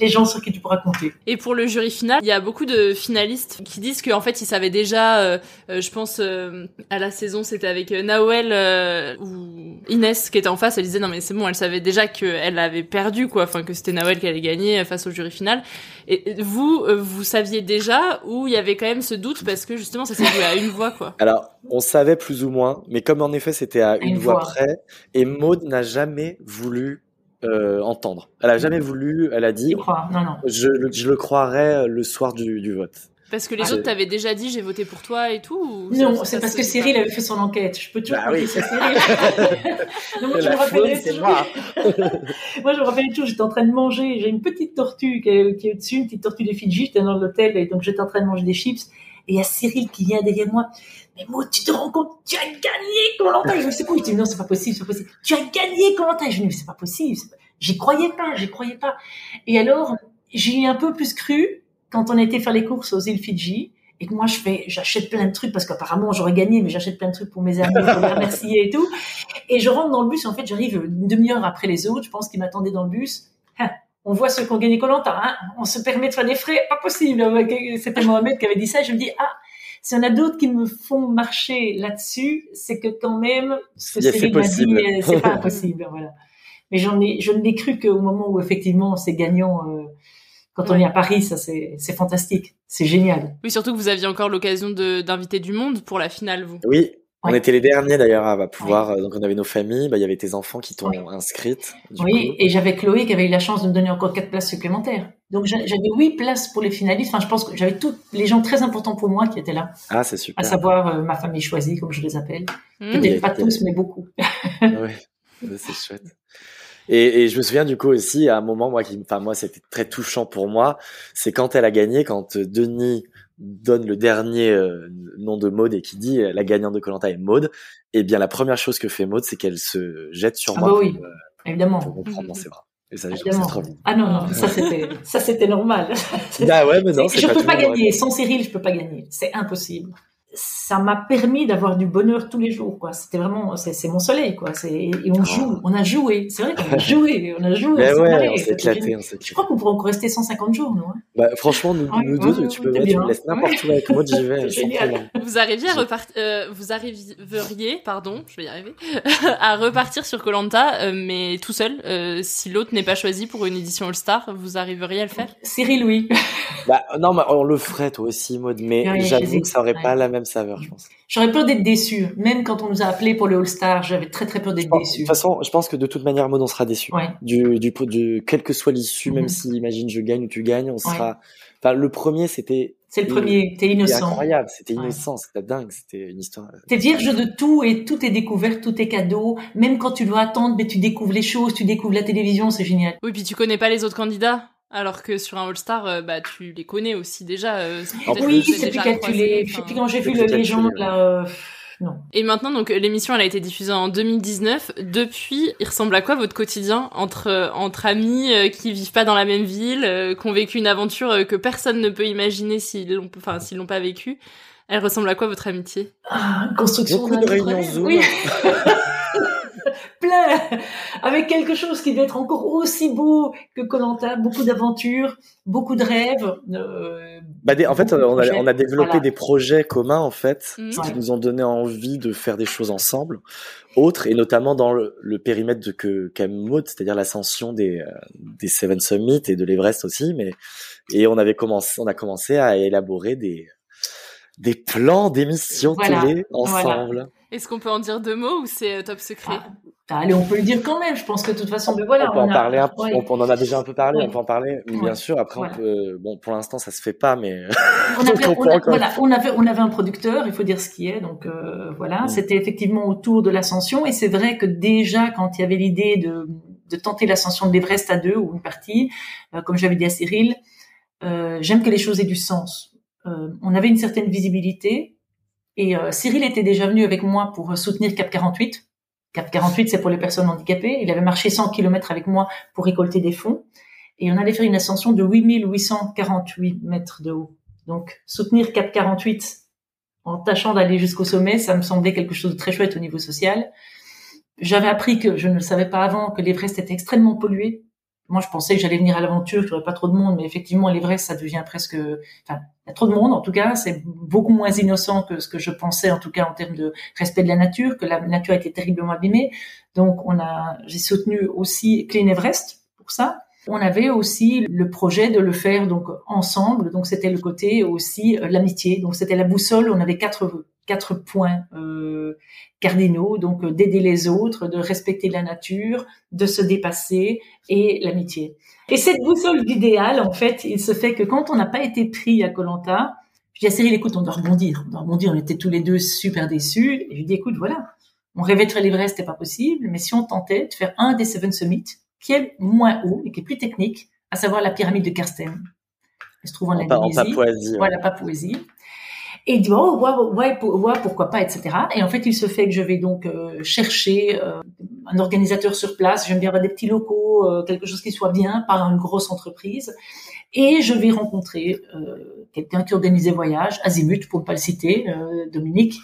les gens sur qui tu pourras compter. Et pour le jury final, il y a beaucoup de finalistes qui disent qu'en fait ils savaient déjà, euh, euh, je pense euh, à la saison c'était avec euh, Nawel euh, ou Inès qui était en face, elle disait non mais c'est bon, elle savait déjà qu'elle avait perdu quoi, enfin que c'était Nawel qui allait gagner face au jury final. Et vous, euh, vous saviez déjà ou il y avait quand même ce doute parce que justement ça s'est joué à une voix quoi. Alors, on savait plus ou moins, mais comme en effet, c'était à une, une voix voix. près, et Maud n'a jamais voulu euh, entendre. Elle a jamais voulu, elle a dit, Non, non. je, le- je le croirais le soir du, du vote. Parce que les Ah, autres c'est- t'avaient déjà dit j'ai voté pour toi et tout. ou Non, c'est parce que Cyril avait fait son enquête. Je peux toujours Bah oui. sur Cyril. non, moi, je me rappellerai c'est toujours. moi. Je me rappelle toujours, j'étais en train de manger, j'ai une petite tortue qui est, qui est au-dessus, une petite tortue des Fidji, j'étais dans l'hôtel, et donc j'étais en train de manger des chips, et il y a Cyril qui vient derrière moi. Mais moi, tu te rends compte, tu as gagné Colanta. Je me suis dit, non, c'est pas possible, c'est pas possible. Tu as gagné Colanta. Je me dis, c'est pas possible. J'y croyais pas, j'y croyais pas. Et alors, j'y ai un peu plus cru quand on été faire les courses aux îles Fidji. Et que moi, je fais, j'achète plein de trucs parce qu'apparemment, j'aurais gagné, mais j'achète plein de trucs pour mes amis, pour les remercier et tout. Et je rentre dans le bus, en fait, j'arrive une demi-heure après les autres, je pense qu'ils m'attendaient dans le bus. Hein, on voit ceux qui ont gagné Colanta, hein, on se permet de faire des frais, pas possible. C'était Mohamed qui avait dit ça, je me dis, ah, s'il y en a d'autres qui me font marcher là-dessus, c'est que quand même, ce que Cyril m'a dit, c'est pas impossible, voilà. Mais j'en ai, je ne l'ai cru qu'au moment où effectivement c'est gagnant, euh, quand on est à Paris, ça c'est, c'est fantastique, c'est génial. Oui, surtout que vous aviez encore l'occasion de d'inviter du monde pour la finale, vous. Oui, on était les derniers d'ailleurs à pouvoir. euh, Donc on avait nos familles, bah, il y avait tes enfants qui t'ont Oui. inscrite. du Oui, coup. et j'avais Chloé qui avait eu la chance de me donner encore quatre places supplémentaires. Donc j'a- j'avais huit places pour les finalistes. Enfin, je pense que j'avais tous les gens très importants pour moi qui étaient là, Ah, c'est à super. savoir euh, ma famille choisie, comme je les appelle. Mmh. Peut-être Oui, pas oui. tous, mais beaucoup. Ouais, c'est chouette. Et, et je me souviens du coup aussi à un moment moi qui, enfin moi c'était très touchant pour moi, c'est quand elle a gagné, quand euh, Denis donne le dernier euh, nom de Maude et qui dit euh, la gagnante de Colanta est Maude, et bien la première chose que fait Maude c'est qu'elle se jette sur Ah moi bah pour, oui. me- Évidemment. pour me prendre dans ses bras. Et ça, Évidemment. trop. Ah non, non, ça c'était, ça c'était normal. Ah ouais, mais non, je pas peux pas gagner. Sans Cyril, je peux pas gagner. C'est impossible. Ça m'a permis d'avoir du bonheur tous les jours, quoi. C'était vraiment, c'est, mon soleil, quoi. C'est, et on joue, on a joué. C'est vrai qu'on a joué, on a joué. Oh. Mais ouais, marré, on s'est éclaté, génial. on s'est Je crois qu'on pourrait encore rester 150 jours, nous. hein. Bah, franchement, nous, Ouais, nous ouais, deux, ouais, tu peux mettre, tu bien. me laisses n'importe où avec moi, j'y vais. Vous arriviez à repartir, euh, vous arriveriez, pardon, je vais y arriver, à repartir sur Colanta, mais tout seul. euh, si l'autre n'est pas choisi pour une édition All Star, vous arriveriez à le faire? Cyril, oui. Bah, non, mais on le ferait toi aussi, Maud, mais Ouais, j'avoue que ça aurait ouais. pas la même saveur, je pense. J'aurais peur d'être déçu. Même quand on nous a appelés pour le All-Star, j'avais très très peur d'être De déçu. toute façon, je pense que de toute manière, Maud, on sera déçu. Ouais. Du, du, du, quelle que soit l'issue, Mhm. même si, imagine, je gagne ou tu gagnes, on sera. Enfin, le premier, c'était. C'est le premier. T'es C'était innocent. incroyable, c'était Ouais. innocent, c'était dingue, c'était une histoire. T'es vierge de tout et tout est découvert, tout est cadeau. Même quand tu dois attendre, mais tu découvres les choses, tu découvres la télévision, c'est génial. Oui, puis tu connais pas les autres candidats. Alors que sur un All Star, euh, bah tu les connais aussi déjà. euh, peut-être Oui, c'est plus calculé. enfin. puis quand j'ai vu calculé, légende, ouais. là, euh, non. Et maintenant, donc l'émission, elle a été diffusée en 2019. Depuis, il ressemble à quoi votre quotidien entre euh, entre amis euh, qui vivent pas dans la même ville, euh, qui ont vécu une aventure euh, que personne ne peut imaginer s'ils l'ont, enfin s'ils l'ont pas vécu? Elle ressemble à quoi votre amitié? Ah, construction Beaucoup de réunions. Zoom. Oui. Plein. avec quelque chose qui doit être encore aussi beau que Colanta, beaucoup d'aventures, beaucoup de rêves. Euh, Bah, des- en fait, on a, projets. on a développé Voilà. des projets communs, en fait, Mhm. qui Ouais. nous ont donné envie de faire des choses ensemble, autres, et notamment dans le, le périmètre de que qu'a c'est-à-dire l'ascension des, euh, des Seven Summits et de l'Everest aussi, mais, et on avait commencé, on a commencé à élaborer des, des plans d'émissions Voilà. télé Voilà. ensemble. Est-ce qu'on peut en dire deux mots ou c'est euh, top secret? Ah, allez, on peut le dire quand même. Je pense que de toute façon, mais voilà, on peut en a- parler un ouais. on, on en a déjà un peu parlé, Ouais. on peut en parler, bien Ouais. sûr. Après, Voilà. on peut, bon, pour l'instant, ça se fait pas, mais on avait, on on a- voilà, on avait, on avait un producteur, il faut dire ce qui est. Donc euh, voilà, Mm. c'était effectivement autour de l'ascension. Et c'est vrai que déjà, quand il y avait l'idée de, de tenter l'ascension de l'Everest à deux ou une partie, euh, comme j'avais dit à Cyril, euh, j'aime que les choses aient du sens. Euh, on avait une certaine visibilité. Et euh, Cyril était déjà venu avec moi pour soutenir Cap 48. Cap 48, c'est pour les personnes handicapées. Il avait marché 100 km avec moi pour récolter des fonds. Et on allait faire une ascension de 8848 mètres de haut. Donc, soutenir Cap 48 en tâchant d'aller jusqu'au sommet, ça me semblait quelque chose de très chouette au niveau social. J'avais appris que je ne le savais pas avant que l'Everest était extrêmement pollué. Moi, je pensais que j'allais venir à l'aventure, qu'il n'y aurait pas trop de monde, mais effectivement, l'Everest, ça devient presque, enfin, il y a trop de monde, en tout cas, c'est beaucoup moins innocent que ce que je pensais, en tout cas, en termes de respect de la nature, que la nature a été terriblement abîmée. Donc, on a, j'ai soutenu aussi Clean Everest pour ça. On avait aussi le projet de le faire donc ensemble. Donc c'était le côté aussi euh, l'amitié. Donc c'était la boussole. On avait quatre quatre points euh, cardinaux. Donc euh, d'aider les autres, de respecter la nature, de se dépasser et l'amitié. Et cette boussole d'idéal, en fait, il se fait que quand on n'a pas été pris à Colanta, je dis à Cyril, écoute, on doit rebondir. On doit rebondir. On était tous les deux super déçus. Et je lui dis, écoute, voilà, on rêvait de faire l'Everest, c'était pas possible. Mais si on tentait de faire un des Seven Summits qui est moins haut et qui est plus technique, à savoir la pyramide de Karsten. Elle se trouve en, En Pa- en Indonésie. Papouasie. Voilà, Papouasie. Et il dit, oh, ouais, ouais, pour- ouais, pourquoi pas, etc. Et en fait, il se fait que je vais donc euh, chercher euh, un organisateur sur place. J'aime bien avoir des petits locaux, euh, quelque chose qui soit bien, pas une grosse entreprise. Et je vais rencontrer euh, quelqu'un qui organisait voyage, Azimut, pour ne pas le citer, euh, Dominique.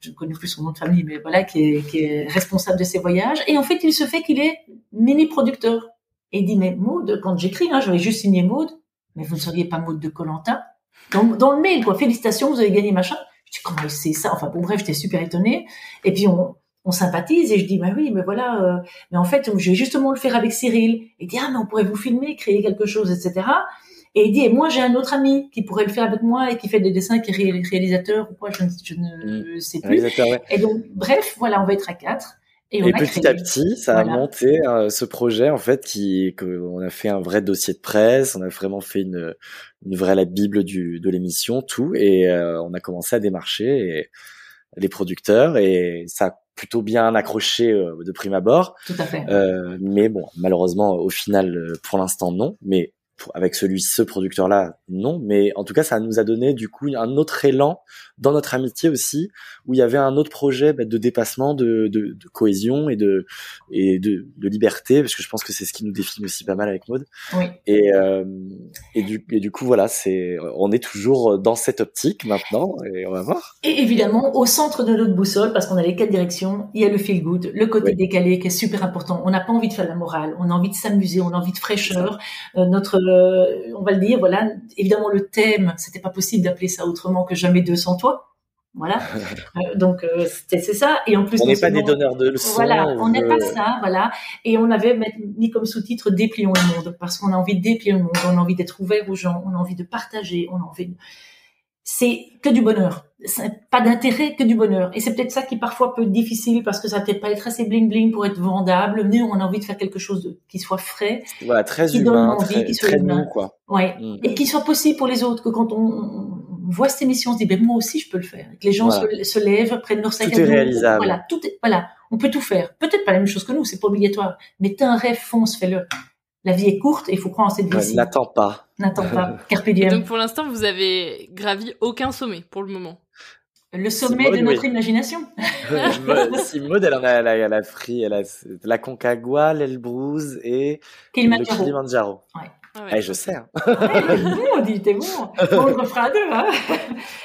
Je ne connais plus son nom de famille, mais voilà, qui est, qui est responsable de ces voyages. Et en fait, il se fait qu'il est mini-producteur. Et il dit, mais Maud, quand j'écris, hein, juste signé Maud, mais vous ne seriez pas Maud de Colanta dans, dans le mail, quoi. Félicitations, vous avez gagné machin. Je dis, comment il sait ça? Enfin, bon, bref, j'étais super étonnée. Et puis, on, on sympathise et je dis, bah oui, mais voilà, euh, mais en fait, je vais justement le faire avec Cyril. Il dit, ah, mais on pourrait vous filmer, créer quelque chose, etc. Et il dit, et moi, j'ai un autre ami qui pourrait le faire avec moi et qui fait des dessins, qui est ré- réalisateur ou quoi, je, ne- je ne sais plus. Ouais. Et donc, bref, voilà, on va être à quatre. Et, petit créé. à petit, ça Voilà. a monté euh, ce projet en fait qui que on a fait un vrai dossier de presse, on a vraiment fait une une vraie la bible du de l'émission tout et euh, on a commencé à démarcher et, les producteurs et ça a plutôt bien accroché euh, de prime abord. Tout à fait. Euh, mais bon, malheureusement au final euh, pour l'instant non, mais avec celui ce producteur là non, mais en tout cas ça nous a donné du coup un autre élan dans notre amitié aussi où il y avait un autre projet bah, de dépassement, de, de, de cohésion et de et de, de liberté, parce que je pense que c'est ce qui nous définit aussi pas mal avec Maud. Oui. Et euh, et du et du coup voilà, c'est on est toujours dans cette optique maintenant et on va voir. Et évidemment, au centre de notre boussole, parce qu'on a les quatre directions, il y a le feel good, le côté Oui. décalé qui est super important. On n'a pas envie de faire la morale, on a envie de s'amuser, on a envie de fraîcheur. Euh, notre, euh, on va le dire, voilà. Évidemment, le thème, c'était pas possible d'appeler ça autrement que jamais deux sans toi. Voilà. Euh, donc euh, c'est ça. Et en plus, On n'est pas des donneurs de leçons. Voilà, on n'est pas ça, voilà. Et on avait mis comme sous-titre Déplions le monde, parce qu'on a envie de déplier le monde, on a envie d'être ouvert aux gens, on a envie de partager, on a envie de... C'est que du bonheur. Pas d'intérêt, que du bonheur. Et c'est peut-être ça qui parfois peut être difficile, parce que ça peut-être pas être assez bling-bling pour être vendable. Nous, on a envie de faire quelque chose de, qui soit frais, Voilà, très qui donne humain, envie, très, qui soit très humain. quoi. Ouais. Mm. Et qui soit possible pour les autres, que quand on, on voit cette émission, on se dit, ben, moi aussi, je peux le faire. Que les gens Voilà. se, se lèvent, prennent leur sac Tout à est dos. réalisable. Voilà, tout est, voilà. On peut tout faire. Peut-être pas la même chose que nous, c'est pas obligatoire. Mais t'as un rêve, fonce, fais-le. La vie est courte et il faut croire en cette Ouais, vie-ci. N'attends pas. N'attends pas. Carpe Et diem. donc pour l'instant, vous avez gravi aucun sommet pour le moment. Le sommet Simone, de notre oui. imagination. Maud- si Maud, elle en a, elle a, elle a pris, elle a la Concagua, l'Elbrouz et Kilimanjaro. le Kilimanjaro. Ah ouais. Eh, je sais. Hein. Ouais, t'es bon, dit, t'es bon. On le refera à deux, hein.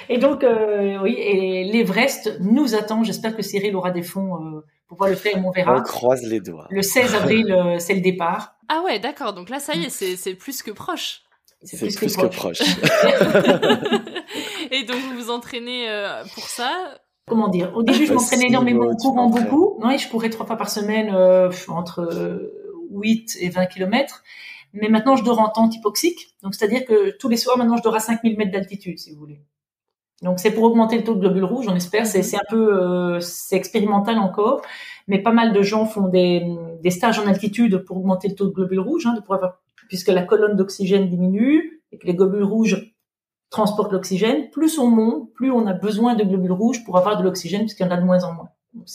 Et donc, euh, oui, et l'Everest nous attend. J'espère que Cyril aura des fonds euh, pour pouvoir le faire, on On verra. croise les doigts. Le 16 avril, euh, c'est le départ. Ah ouais, d'accord. Donc là, ça y est, c'est c'est plus que proche. C'est plus plus, que que proche. proche. Et donc vous vous entraînez euh, pour ça. Comment dire? Au début, je m'entraînais énormément, en courant beaucoup. Oui, je courais trois fois par semaine, euh, entre euh, 8 et 20 kilomètres. Mais maintenant, je dors en tente hypoxique. Donc, c'est-à-dire que tous les soirs, maintenant, je dors à 5000 mètres d'altitude, si vous voulez. Donc, c'est pour augmenter le taux de globules rouges, on espère. C'est c'est un peu, euh, c'est expérimental encore. Mais pas mal de gens font des, des stages en altitude pour augmenter le taux de globules rouges, hein, de pouvoir avoir- puisque la colonne d'oxygène diminue et que les globules rouges transportent l'oxygène. Plus on monte, plus on a besoin de globules rouges pour avoir de l'oxygène, puisqu'il y en a de moins en moins. Donc,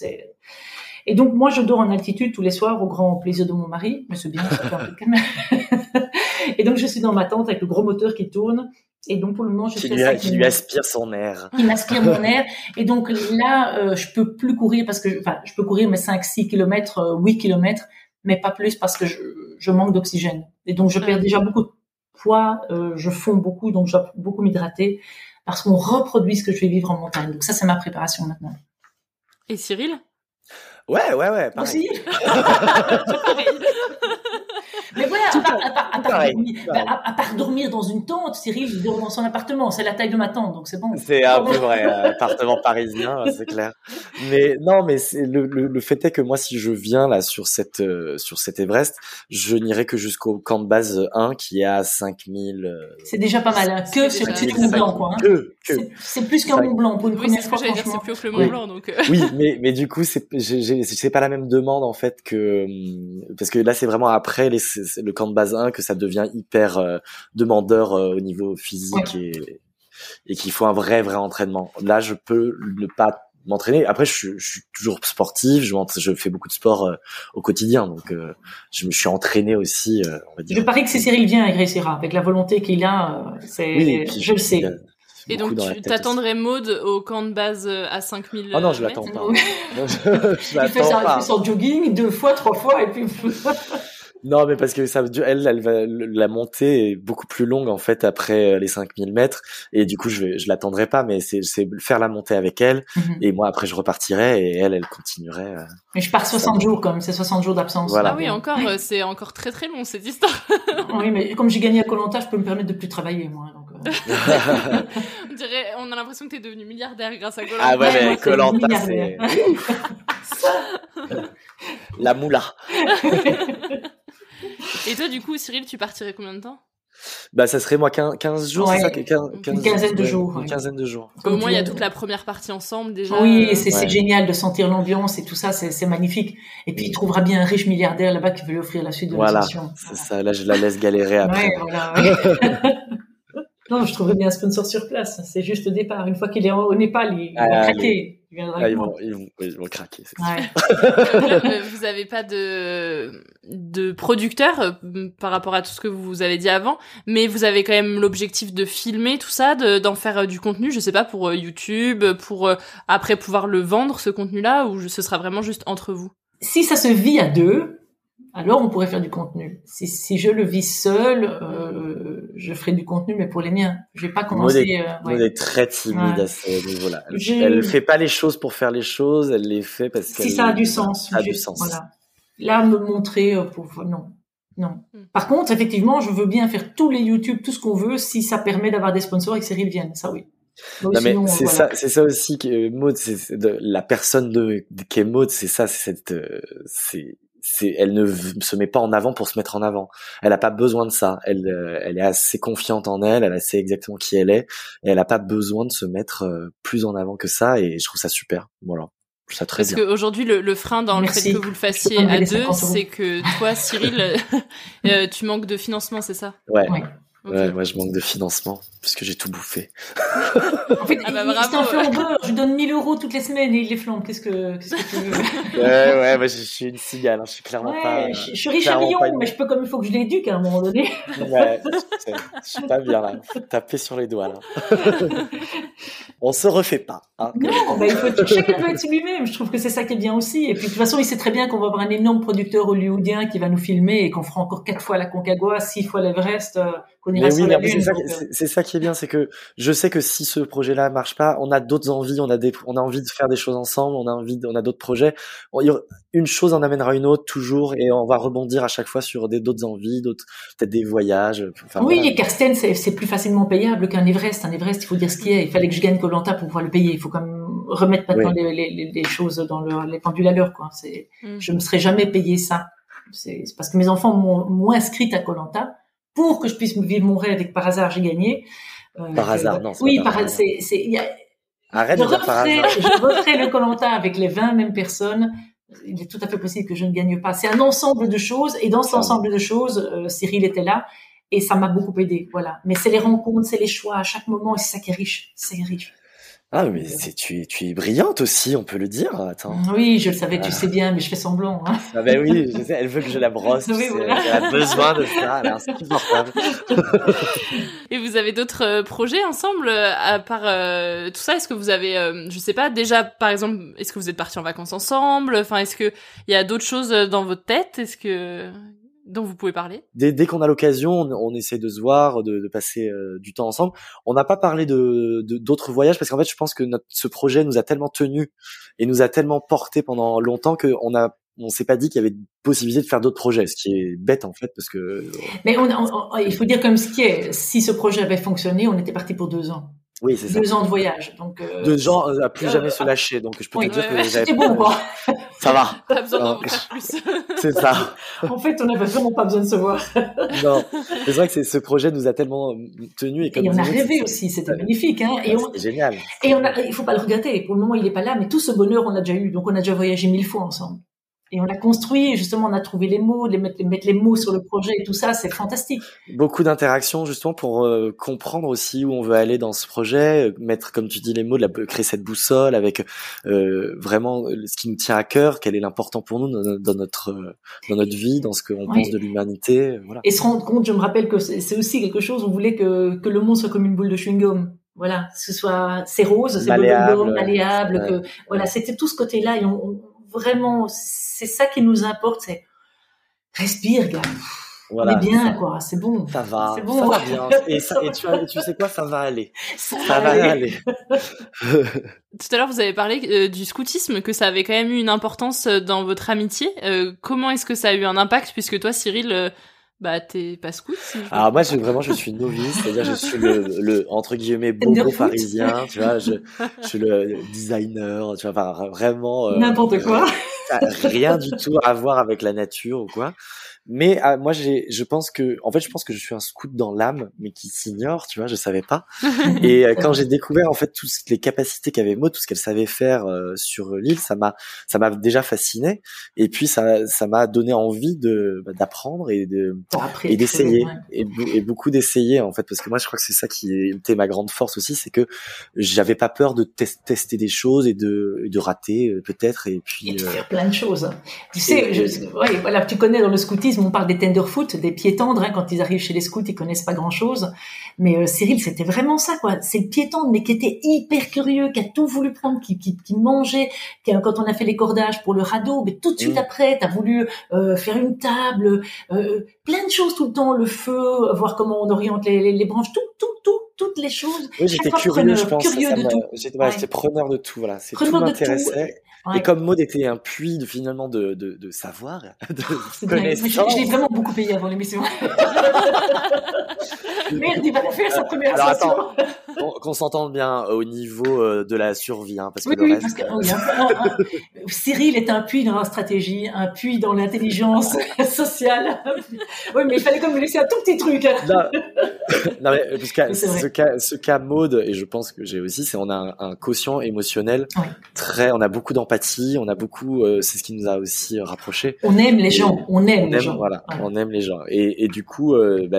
et donc moi je dors en altitude tous les soirs au grand plaisir de mon mari, mais c'est bien, ça fait un peu de calme. et donc je suis dans ma tente avec le gros moteur qui tourne. Et donc pour le moment je Qui fais lui, ça qui lui aspire son air. il m'aspire mon air. Et donc là, euh, je peux plus courir parce que, enfin, je peux courir mes 5-6 kilomètres, euh, 8 kilomètres, mais pas plus parce que je, je manque d'oxygène. Et donc je perds déjà beaucoup de poids, euh, je fonds beaucoup, donc je dois beaucoup m'hydrater parce qu'on reproduit ce que je vais vivre en montagne. Donc ça, c'est ma préparation maintenant. Et Cyril? Ouais, ouais, ouais. pareil. Aussi Mais voilà, à part, à part- à part pareil, dormir, pareil. bah, à- à part dormir dans une tente, Cyril, il dort dans son appartement. C'est la taille de ma tente, donc c'est bon. C'est un peu vrai, appartement parisien, c'est clair. Mais non, mais c'est le, le, le fait est que moi, si je viens là sur cette euh, sur cet Everest, je n'irai que jusqu'au camp de base 1 qui est à 5000. euh, C'est déjà pas mal. hein. Que C'est sur le Mont Blanc, quoi. hein. Que, que. C'est- plus qu'un Mont Blanc pour une Oui, première c'est ce fois, que j'allais dire, c'est franchement. plus haut que le Mont Oui. Blanc, donc. euh, Oui, mais mais du coup, c'est c'est pas la même demande en fait que hum, parce que là, c'est vraiment après les, le camp de base 1 que ça devient hyper euh, demandeur euh, au niveau physique et et qu'il faut un vrai vrai entraînement. Là, je peux ne pas m'entraîner. Après, je, suis- je suis toujours sportif, je, je fais beaucoup de sport euh, au quotidien, donc euh, je me suis entraîné aussi, euh, on va dire. Je parie que si Cyril vient, il réussira. Avec la volonté qu'il a, c'est, Oui, et puis, je le sais. Et donc tu t'attendrais Maude au camp de base à 5000 Oh non, je l'attends pas. Je, je Il fait son jogging deux fois, trois fois, et puis. Non, mais parce que ça, elle, elle va, la montée est beaucoup plus longue en fait après euh, les 5000 mètres, et du coup je, vais- je l'attendrai pas, mais c'est, c'est faire la montée avec elle, Mhm. et moi après je repartirai et elle, elle continuerait. euh. Mais je pars 60 jours, comme c'est 60 jours d'absence. Voilà. Ah oui, encore, euh, c'est encore très très long cette histoire. Oui, mais comme j'ai gagné à Colanta, je peux me permettre de plus travailler, moi. Donc, euh. on dirait, on a l'impression que t'es devenu milliardaire grâce à Golan. Ah ouais, mais Colanta, c'est la moula. Et toi, du coup, Cyril, tu partirais combien de temps? Bah ça serait moi 15, 15 jours, Ouais. c'est ça, 15, Une quinzaine de ouais, jours, Une ouais. quinzaine de jours. Au moins, il y a toute la première partie ensemble déjà. Oui, c'est Ouais. génial de sentir l'ambiance et tout ça, c'est magnifique. Et puis il trouvera bien un riche milliardaire là-bas qui veut lui offrir la suite de Voilà, l'ascension. c'est ça. Là, je la laisse galérer après. Ouais, voilà, ouais. non, je trouverais bien un sponsor sur place. C'est juste le départ. Une fois qu'il est au Népal, il, il Ah, va Ah, ils, vont, ils, vont, ils vont craquer. Ouais. Vous avez pas de de producteur euh, par rapport à tout ce que vous avez dit avant, mais vous avez quand même l'objectif de filmer tout ça, de- d'en faire euh, du contenu, je sais pas pour euh, YouTube, pour après pouvoir le vendre ce contenu-là, ou ce sera vraiment juste entre vous? Si ça se vit à deux, alors on pourrait faire du contenu. Si, si je le vis seul, euh, je ferai du contenu, mais pour les miens. Je vais pas Maud commencer. est, euh, Maud ouais. est très timide Ouais. à ce niveau-là. Elle, J'ai- elle fait pas les choses pour faire les choses, elle les fait parce que Si ça a du sens. Ça a du sens. Voilà. Là, me montrer euh, pour non, non. Hmm. Par contre, effectivement, je veux bien faire tous les YouTube, tout ce qu'on veut, si ça permet d'avoir des sponsors et que Cyril vienne. Ça, oui. Mais Non mais c'est voilà. ça, c'est ça aussi que Maud, c'est la personne de, de qu'est Maud, c'est ça, c'est cette, euh, c'est, elle ne se met pas en avant pour se mettre en avant. Elle a pas besoin de ça. Elle, euh, elle est assez confiante en elle, elle sait exactement qui elle est, et elle a pas besoin de se mettre euh, plus en avant que ça. Et je trouve ça super. Voilà, je trouve ça très Parce qu'aujourd'hui, le, le frein dans le fait que vous le fassiez à deux, 50 euros. c'est que toi, Cyril, euh, tu manques de financement, c'est ça? Ouais. Ouais. Ouais, moi je manque de financement puisque j'ai tout bouffé. En fait, Ah bah il- bravo, c'est un ouais. flambeur. Je lui donne 1000 euros toutes les semaines et il les flambe. Qu'est-ce que, qu'est-ce que tu veux? ouais, ouais, moi je je suis une cigale, hein, je suis clairement pas. Ouais, je, je suis riche à une- mais je peux comme il faut que je l'éduque à un moment donné. Ouais, je, je suis pas bien là. Faut taper sur les doigts là. on se refait pas. Hein. Non, bah, il faut, chacun doit être lui-même. Je trouve que c'est ça qui est bien aussi. Et puis de toute façon, il sait très bien qu'on va avoir un énorme producteur hollywoodien qui va nous filmer et qu'on fera encore quatre fois la Concagua, six fois l'Everest, ira sur la lune. Euh. C'est ça, qui est bien, c'est que je sais que si ce projet-là marche pas, on a d'autres envies, on a des, on a envie de faire des choses ensemble, on a envie, on a d'autres projets. Une chose en amènera une autre toujours, et on va rebondir à chaque fois sur des d'autres envies, d'autres peut-être des voyages. oui, et Karsten, c'est plus facilement payable qu'un Everest. Un Everest, il faut dire ce qu'il y a. Il fallait que je gagne Colanta pour pouvoir le payer. Il faut quand même remettre maintenant les, les, les, choses dans le, les pendules à l'heure. Quoi. C'est, mm. je me serais jamais payé ça. C'est parce que mes enfants m'ont inscrite à Colanta pour que je puisse vivre mon rêve et que par hasard j'ai gagné. Euh, par hasard, non. Oui, par, hasard. c'est, c'est, y a, Arrête je de referai, par hasard. je referai le Colanta avec les 20 mêmes personnes. Il est tout à fait possible que je ne gagne pas. C'est un ensemble de choses, et dans cet ensemble de choses, euh, Cyril était là, et ça m'a beaucoup aidé. Voilà. Mais c'est les rencontres, c'est les choix à chaque moment, et c'est ça qui est riche. C'est riche. Ah, mais c'est, tu, es, tu es brillante aussi, on peut le dire. Attends. Oui, je le savais, tu ah. sais bien, mais je fais semblant. Hein. Ah ben oui, je sais, elle veut que je la brosse. Oui, Elle a besoin de ça. Et vous avez d'autres euh, projets ensemble, euh, à part euh, tout ça? Est-ce que vous avez, je sais pas, déjà, par exemple, est-ce que vous êtes partis en vacances ensemble? Enfin, est-ce que il y a d'autres choses dans votre tête? Est-ce que dont vous pouvez parler? Dès, dès qu'on a l'occasion, on, on, essaie de se voir, de, de passer euh, du temps ensemble. On n'a pas parlé de d'autres voyages parce qu'en fait, je pense que notre, ce projet nous a tellement tenu et nous a tellement porté pendant longtemps qu'on a on s'est pas dit qu'il y avait possibilité de faire d'autres projets, ce qui est bête en fait parce que. Mais on, il faut dire comme ce qui est, si ce projet avait fonctionné, on était parti pour deux ans. Oui, c'est ça. Deux ans de voyage, donc. Euh, deux gens à plus jamais se lâcher, donc je peux te dire que C'était bon, quoi. Ça va. Pas besoin d'en faire plus. c'est ça. en fait, on n'avait vraiment pas besoin de se voir. non, c'est vrai que ce projet nous a tellement tenu et comme. Et on a rêvé aussi, c'était magnifique, hein. Et on... génial. Et on a, il faut pas le regretter. Pour le moment, il est pas là, mais tout ce bonheur, on a déjà eu, donc on a déjà voyagé mille fois ensemble et on l'a construit. Justement, on a trouvé les mots, les mettre, les mettre les mots sur le projet et tout ça, c'est fantastique. Beaucoup d'interactions justement pour euh, comprendre aussi où on veut aller dans ce projet, euh, mettre comme tu dis les mots, de la, créer cette boussole avec euh, vraiment ce qui nous tient à cœur, quel est l'important pour nous dans, notre dans notre vie, dans ce qu'on pense de l'humanité. Voilà. Et se rendre compte, je me rappelle que c'est aussi quelque chose. On voulait que que le monde soit comme une boule de chewing gum. Voilà, que ce soit c'est rose, c'est malléable, malléable, que voilà, c'était tout ce côté-là et on vraiment, c'est ça qui nous importe, c'est respire, gars. Voilà, on est bien, quoi. C'est bon. Ça va. C'est bon. Ça va bien. Et, ça, et tu, tu, sais quoi, ça va aller. Ça, va aller. Tout à l'heure, vous avez parlé euh, du scoutisme, que ça avait quand même eu une importance euh, dans votre amitié. Euh, comment est-ce que ça a eu un impact, puisque toi, Cyril, bah, t'es pas scout Alors moi, je, vraiment, je suis novice, c'est-à-dire je suis le, le entre guillemets bobo parisien, tu vois, je, je, suis le designer, tu vois, enfin, vraiment. Euh, N'importe quoi. rien du tout à voir avec la nature ou quoi. Mais ah, moi, j'ai, je pense que, en fait, je pense que je suis un scout dans l'âme, mais qui s'ignore, tu vois, je savais pas. et euh, quand j'ai découvert en fait toutes les capacités qu'avait Maud, tout ce qu'elle savait faire euh, sur l'île, ça m'a, ça m'a déjà fasciné. Et puis ça, ça m'a donné envie de bah, d'apprendre et de et d'essayer et, et, beaucoup d'essayer en fait, parce que moi, je crois que c'est ça qui était ma grande force aussi, c'est que j'avais pas peur de tester des choses et de, de rater euh, peut-être et puis et de faire plein de choses. Tu sais, je, ouais, voilà, tu connais dans le scoutisme on parle des tenderfoot, des pieds tendres. Hein, quand ils arrivent chez les scouts, ils connaissent pas grand-chose. Mais euh, Cyril, c'était vraiment ça, quoi. C'est le pied tendre, mais qui était hyper curieux, qui a tout voulu prendre, qui, qui, qui mangeait. Qui, quand on a fait les cordages pour le radeau, mais tout de suite mmh. après, t'as voulu euh, faire une table, euh, plein de choses tout le temps, le feu, voir comment on oriente les, les, branches, tout, tout, tout, toutes les choses. Oui, j'étais curieux, je pense. Curieux de tout. J'étais preneur de tout, voilà. C'est tout m'intéressait. Et comme mode était un puits de finalement de, de, de savoir, de connaissance. Je, l'ai vraiment beaucoup payé avant l'émission. Merde, il va faire sa première Alors attends, qu'on s'entende bien au niveau euh, de la survie, hein, parce que oui, le oui, reste... parce que, Cyril est un puits dans la stratégie, un puits dans l'intelligence sociale. oui, mais il fallait comme me laisser un tout petit truc. Hein. Non, mais parce que ce cas, ce cas mode, et je pense que j'ai aussi, c'est on a un, un quotient émotionnel très, on a beaucoup d'empathie on a beaucoup, euh, c'est ce qui nous a aussi rapprochés. On aime les gens, on aime les gens. Voilà, on aime les gens. Et, et du coup, euh, bah,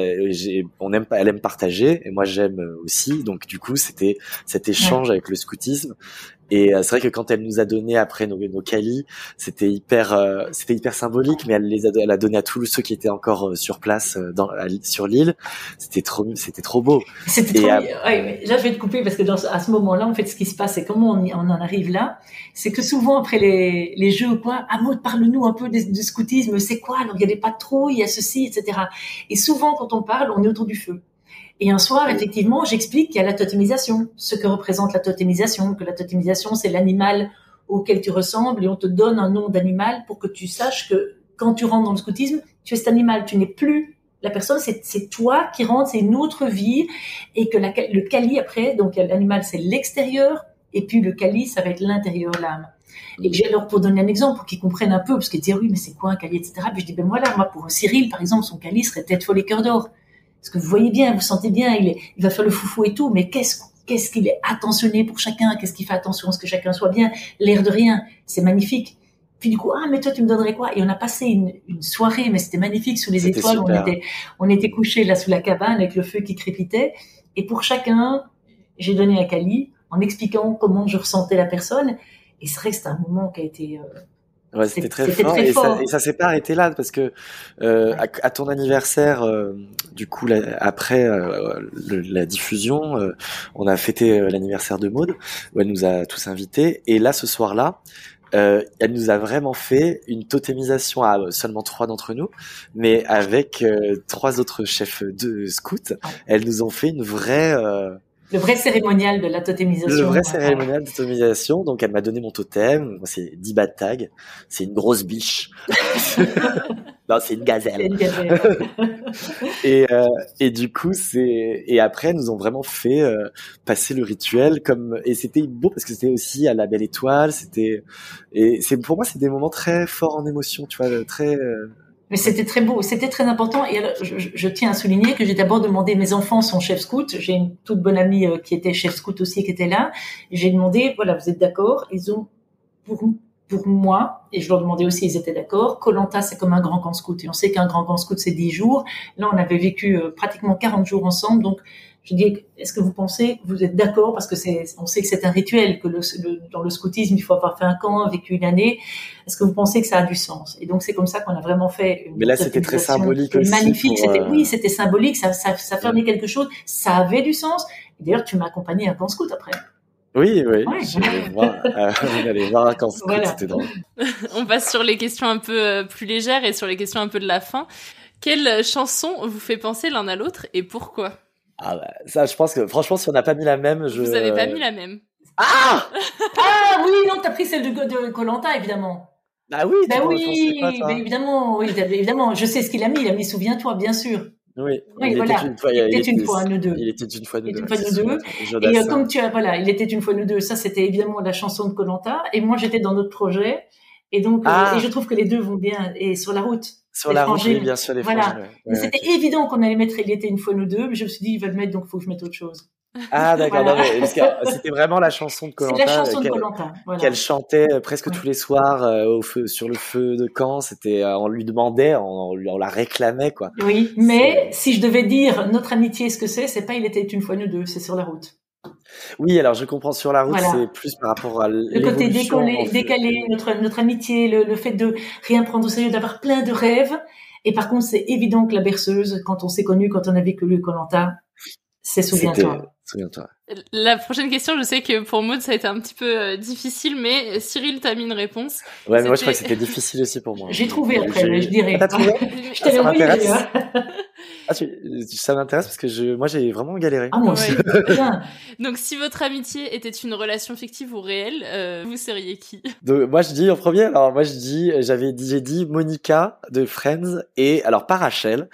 on aime, elle aime partager, et moi j'aime aussi. Donc du coup, c'était cet échange avec le scoutisme Et euh, c'est vrai que quand elle nous a donné après nos, nos calis, c'était hyper, euh, c'était hyper symbolique, mais elle les a, elle a donné à tous ceux qui étaient encore euh, sur place euh, dans, à- sur l'île. C'était trop, c'était trop beau. C'était Et trop. à- ouais, là, je vais te couper parce que dans, ce- à ce moment-là, en fait, ce qui se passe, c'est comment on, on en arrive là, c'est que souvent après les, les jeux ou quoi, Maud, parle-nous un peu du scoutisme. C'est quoi? Alors, il y a des patrouilles, il y a ceci, etc. Et souvent, quand on parle, on est autour du feu. Et un soir, effectivement, j'explique qu'il y a la totémisation, ce que représente la totémisation, que la totémisation, c'est l'animal auquel tu ressembles et on te donne un nom d'animal pour que tu saches que quand tu rentres dans le scoutisme, tu es cet animal, tu n'es plus la personne, c'est toi qui rentres, c'est une autre vie et que le kali après, donc l'animal c'est l'extérieur et puis le kali ça va être l'intérieur, l'âme. Et j'ai alors pour donner un exemple pour qu'ils comprennent un peu, parce qu'ils disent oui mais c'est quoi un kali etc. Puis je dis ben voilà moi pour Cyril par exemple son kali serait tête folle et cœur d'or. Parce que vous voyez bien, vous sentez bien, il, est, il va faire le foufou et tout, mais qu'est-ce qu'est-ce qu'il est attentionné pour chacun, qu'est-ce qu'il fait attention à ce que chacun soit bien, l'air de rien, c'est magnifique. Puis du coup, ah mais toi tu me donnerais quoi? Et on a passé une, une soirée, mais c'était magnifique sous les étoiles. On était, on était couchés là sous la cabane avec le feu qui crépitait. Et pour chacun, j'ai donné un cali en expliquant comment je ressentais la personne. Et c'est vrai que c'était un moment qui a été. euh, Ouais, c'était très fort, très et, fort. Ça, et ça s'est pas arrêté là parce que euh, à, à ton anniversaire, euh, du coup, là, après euh, le- la diffusion, euh, on a fêté euh, l'anniversaire de Maude où elle nous a tous invités. Et là, ce soir-là, euh, elle nous a vraiment fait une totémisation à seulement trois d'entre nous, mais avec euh, trois autres chefs de scouts. Elles nous ont fait une vraie euh, le vrai cérémonial de la totémisation. le vrai cérémonial de totémisation. Donc, elle m'a donné mon totem. C'est 10 bas de tag. C'est une grosse biche. non, c'est une gazelle. une gazelle. Et, euh, et du coup, c'est et après, elles nous ont vraiment fait euh, passer le rituel comme et c'était beau parce que c'était aussi à la belle étoile. C'était et c'est pour moi, c'est des moments très forts en émotion. Tu vois, très. euh, Mais c'était très beau, c'était très important. Et je, tiens à souligner que j'ai d'abord demandé, mes enfants sont chefs scouts. J'ai une toute bonne amie euh, qui était chef scout aussi, qui était là. J'ai demandé, voilà, vous êtes d'accord? Ils ont, pour, pour moi, et je leur demandais aussi, ils étaient d'accord. Colanta, c'est comme un grand camp scout. Et on sait qu'un grand camp scout, c'est 10 jours. Là, on avait vécu euh, pratiquement 40 jours ensemble. Donc, je dis, est-ce que vous pensez, vous êtes d'accord Parce que c'est, on sait que c'est un rituel, que le, le- dans le scoutisme, il faut avoir fait un camp, vécu une année. Est-ce que vous pensez que ça a du sens? Et donc, c'est comme ça qu'on a vraiment fait une Mais là, c'était très symbolique aussi Magnifique. pour, C'était, euh, oui, c'était symbolique. Ça, ça, ça fermait quelque chose. Ça avait du sens. D'ailleurs, tu m'as accompagné à un camp scout après. Oui, oui. Ouais. J'allais voir, euh, on allait voir quand scout, Voilà. c'était drôle. On passe sur les questions un peu euh, plus légères et sur les questions un peu de la fin. Quelle chanson vous fait penser l'un à l'autre et pourquoi? Ah bah, ça, je pense que franchement, si on n'a pas mis la même, je. Vous avez pas mis la même. Ah Ah oui, non, t'as pris celle de, de Colanta, évidemment. Ah oui. penses- oui, pas, mais évidemment, oui, évidemment. Je sais ce qu'il a mis. Il a mis Souviens-toi, bien sûr. Oui. Oui, il voilà. était une fois. Il était une fois, nous deux. Il était une fois nous Il était deux. une fois nous deux. Et euh, comme tu as, voilà, il était une fois nous deux. Ça, c'était évidemment la chanson de Colanta. Et moi, j'étais dans notre projet. Et donc, euh, Ah. et je trouve que les deux vont bien. Et sur la route. Sur la route, bien sûr, les Voilà. ouais. Ouais, C'était évident qu'on allait mettre Il était une fois nous deux. Mais je me suis dit, il va le mettre, donc il faut que je mette autre chose. Ah d'accord, Voilà. que c'était vraiment la chanson de Colanta la chanson de Colanta. Voilà. qu'elle chantait euh, presque tous les soirs euh, au feu, sur le feu de camp. C'était, euh, on lui demandait, on, on la réclamait quoi. Oui, mais si je devais dire notre amitié, ce que c'est, c'est pas Il était une fois nous deux, c'est sur la route. Oui, alors je comprends sur la route, Voilà. c'est plus par rapport à Le côté décollé, décalé, notre, notre amitié, le, le fait de rien prendre au sérieux, d'avoir plein de rêves. Et par contre, c'est évident que la berceuse, quand on s'est connus, quand on a vécu le Colanta, c'est souviens-toi. Souviens-toi. La prochaine question, je sais que pour Maud, ça a été un petit peu euh, difficile, mais Cyril t'a mis une réponse. Ouais, mais moi je crois que C'était- difficile aussi pour moi. J'ai trouvé après, mais je dirais. Ah, t'as trouvé je Ah, t'avais ça envoyé m'intéresse. d'ailleurs. Ah, tu- ça m'intéresse parce que je, moi j'ai vraiment galéré. Ah, moi aussi. Donc, si votre amitié était une relation fictive ou réelle, euh, vous seriez qui? Donc, moi je dis en premier, alors moi je dis, j'avais dit, j'ai dit Monica de Friends et alors pas Rachel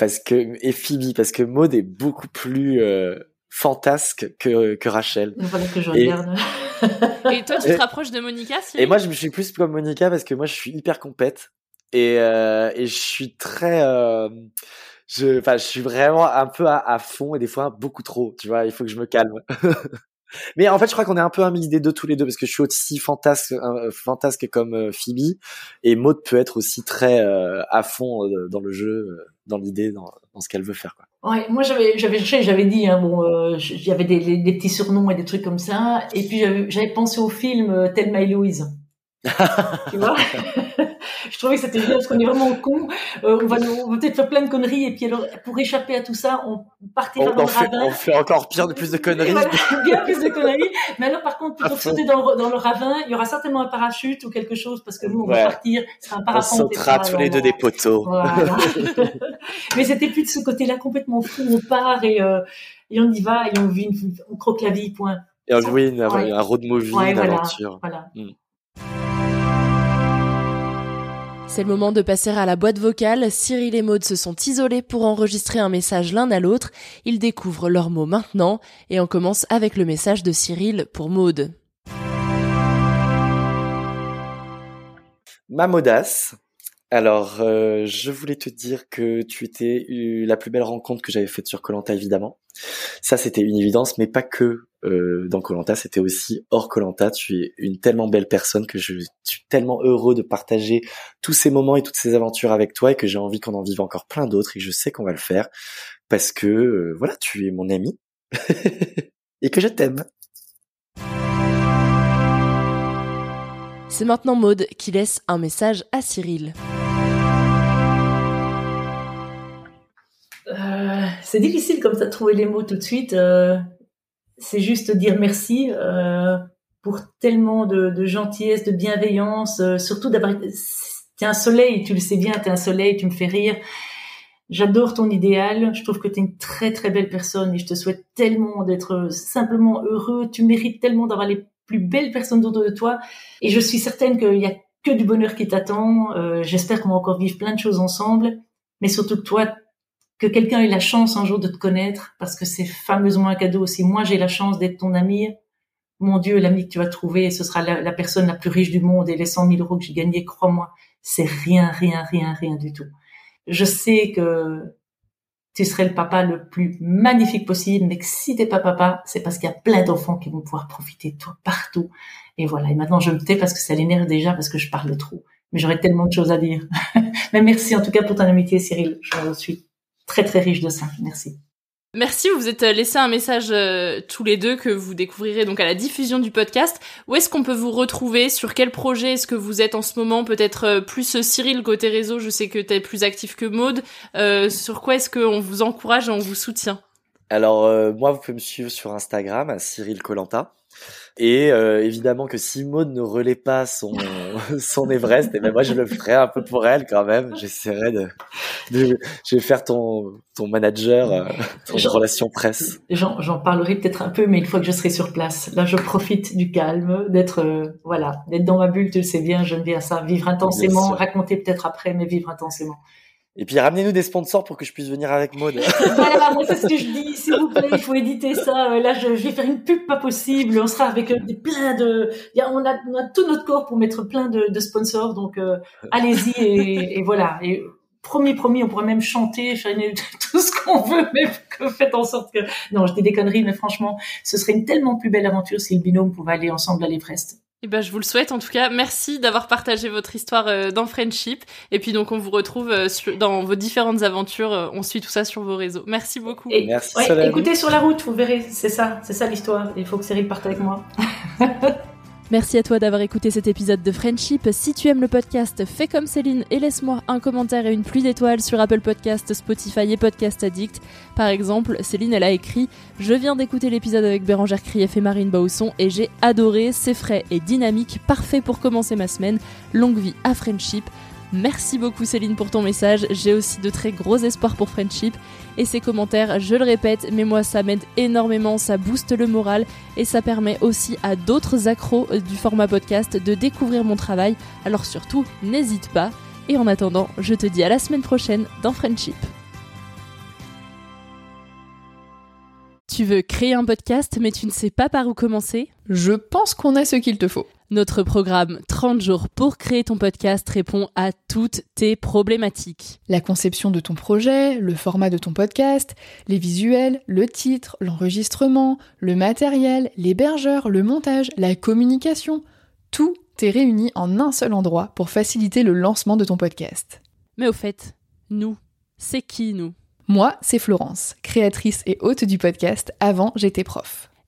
parce que et Phoebe parce que Maud est beaucoup plus euh, fantasque que que Rachel. Voilà que je Et- regarde. Et toi, tu te rapproches de Monica, Cyril Et moi je me suis plus comme Monica parce que moi je suis hyper compète et euh, et je suis très euh, je enfin je suis vraiment un peu à, à fond et des fois beaucoup trop, tu vois, il faut que je me calme. Mais en fait, je crois qu'on est un peu un mix des deux tous les deux parce que je suis aussi fantasque, euh, fantasque comme euh, Phoebe et Maud peut être aussi très euh, à fond euh, dans le jeu, dans l'idée, dans, ce qu'elle veut faire. Quoi. Ouais, moi j'avais j'avais j'avais dit hein, bon euh, j'avais des, des, petits surnoms et des trucs comme ça et puis j'avais pensé au film Thelma et Louise. Tu vois je trouvais que c'était bien parce qu'on est vraiment con. Euh, on va, on va peut-être faire plein de conneries et puis alors, pour échapper à tout ça, on partira on, dans on le fait, ravin. On fait encore pire de plus de conneries. Voilà, bien plus de conneries. Mais alors, par contre, plutôt que sauter dans, dans, le ravin, il y aura certainement un parachute ou quelque chose parce que nous, on Ouais. va partir. C'est un On parapente. sautera tous les deux des poteaux. Voilà. Mais c'était plus de ce côté-là complètement fou. On part et, euh, et on y va et on vit, une, on croque la vie, point. Et on- oui, une- Ouais. un road movie Ouais, voilà, d'aventure. voilà. Mm. C'est le moment de passer à la boîte vocale. Cyril et Maud se sont isolés pour enregistrer un message l'un à l'autre. Ils découvrent leurs mots maintenant et on commence avec le message de Cyril pour Maud. Ma Maudace. Alors, euh, je voulais te dire que tu étais la plus belle rencontre que j'avais faite sur Colanta, évidemment. Ça, c'était une évidence, mais pas que euh, dans Colanta, c'était aussi hors Colanta. Tu es une tellement belle personne que je suis tellement heureux de partager tous ces moments et toutes ces aventures avec toi et que j'ai envie qu'on en vive encore plein d'autres et je sais qu'on va le faire parce que euh, voilà, tu es mon ami et que je t'aime. C'est maintenant Maud qui laisse un message à Cyril. Euh, c'est difficile comme ça de trouver les mots tout de suite. Euh, c'est juste dire merci euh, pour tellement de, de gentillesse, de bienveillance, euh, surtout d'avoir. T'es un soleil, tu le sais bien, t'es un soleil, tu me fais rire. J'adore ton idéal. Je trouve que t'es une très très belle personne et je te souhaite tellement d'être simplement heureux. Tu mérites tellement d'avoir les plus belles personnes autour de toi. Et je suis certaine qu'il y a que du bonheur qui t'attend. Euh, J'espère qu'on va encore vivre plein de choses ensemble. Mais surtout que toi, que quelqu'un ait la chance un jour de te connaître, parce que c'est fameusement un cadeau. Si moi j'ai la chance d'être ton ami, mon Dieu, l'ami que tu vas trouver, ce sera la, la, personne la plus riche du monde et les 100 000 euros que j'ai gagnés, crois-moi, c'est rien, rien, rien, rien du tout. Je sais que tu serais le papa le plus magnifique possible, mais que si t'es pas papa, c'est parce qu'il y a plein d'enfants qui vont pouvoir profiter de toi partout. Et voilà. Et maintenant, je me tais parce que ça l'énerve déjà, parce que je parle trop. Mais j'aurais tellement de choses à dire. mais merci en tout cas pour ton amitié, Cyril. Je suis très très riche de ça. Merci. Merci, vous vous êtes laissé un message euh, tous les deux que vous découvrirez donc à la diffusion du podcast. Où est-ce qu'on peut vous retrouver? Sur quel projet est-ce que vous êtes en ce moment? Peut-être euh, plus euh, Cyril côté réseau, je sais que tu es plus actif que Maude. Euh, sur quoi est-ce qu'on vous encourage et on vous soutient? Alors euh, moi, vous pouvez me suivre sur Instagram à Cyril Colanta. Et euh, évidemment que si Maud ne relaie pas son son Everest, et ben moi je le ferai un peu pour elle quand même. J'essaierai de, de, je vais faire ton ton manager, euh, ton relation presse. J'en parlerai peut-être un peu, mais une fois que je serai sur place, là je profite du calme, d'être euh, voilà, d'être dans ma bulle. Tu le sais bien, j'aime bien ça, vivre intensément, raconter peut-être après, mais vivre intensément. Et puis ramenez-nous des sponsors pour que je puisse venir avec Maud. voilà, c'est ce que je dis. S'il vous plaît, il faut éditer ça. Là, je, vais faire une pub pas possible. On sera avec des plein de. On, a, on a tout notre corps pour mettre plein de, sponsors. Donc euh, allez-y et, voilà. Et promis, promis, on pourrait même chanter, faire une, tout ce qu'on veut, mais que faites en sorte que. Non, je dis des conneries, mais franchement, ce serait une tellement plus belle aventure si le binôme pouvait aller ensemble à l'Everest. Eh ben, je vous le souhaite en tout cas. Merci d'avoir partagé votre histoire euh, dans Friendship. Et puis donc on vous retrouve euh, sur, dans vos différentes aventures. Euh, on suit tout ça sur vos réseaux. Merci beaucoup. Et, Merci. Ouais, écoutez sur la route, vous verrez. C'est ça, c'est ça l'histoire. Il faut que Cyril parte avec moi. Merci à toi d'avoir écouté cet épisode de Friendship. Si tu aimes le podcast, fais comme Céline et laisse-moi un commentaire et une pluie d'étoiles sur Apple Podcast, Spotify et Podcast Addict. Par exemple, Céline, elle a écrit Je viens d'écouter l'épisode avec Bérangère Krief et Marine Bausson et j'ai adoré, c'est frais et dynamique, parfait pour commencer ma semaine. Longue vie à Friendship. Merci beaucoup Céline pour ton message, j'ai aussi de très gros espoirs pour Friendship et ces commentaires, je le répète, mais moi ça m'aide énormément, ça booste le moral et ça permet aussi à d'autres accros du format podcast de découvrir mon travail, alors surtout n'hésite pas et en attendant, je te dis à la semaine prochaine dans Friendship. Tu veux créer un podcast mais tu ne sais pas par où commencer? Je pense qu'on a ce qu'il te faut. Notre programme 30 jours pour créer ton podcast répond à toutes tes problématiques. La conception de ton projet, le format de ton podcast, les visuels, le titre, l'enregistrement, le matériel, l'hébergeur, le montage, la communication, tout est réuni en un seul endroit pour faciliter le lancement de ton podcast. Mais au fait, nous, c'est qui nous? Moi, c'est Florence, créatrice et hôte du podcast Avant j'étais prof.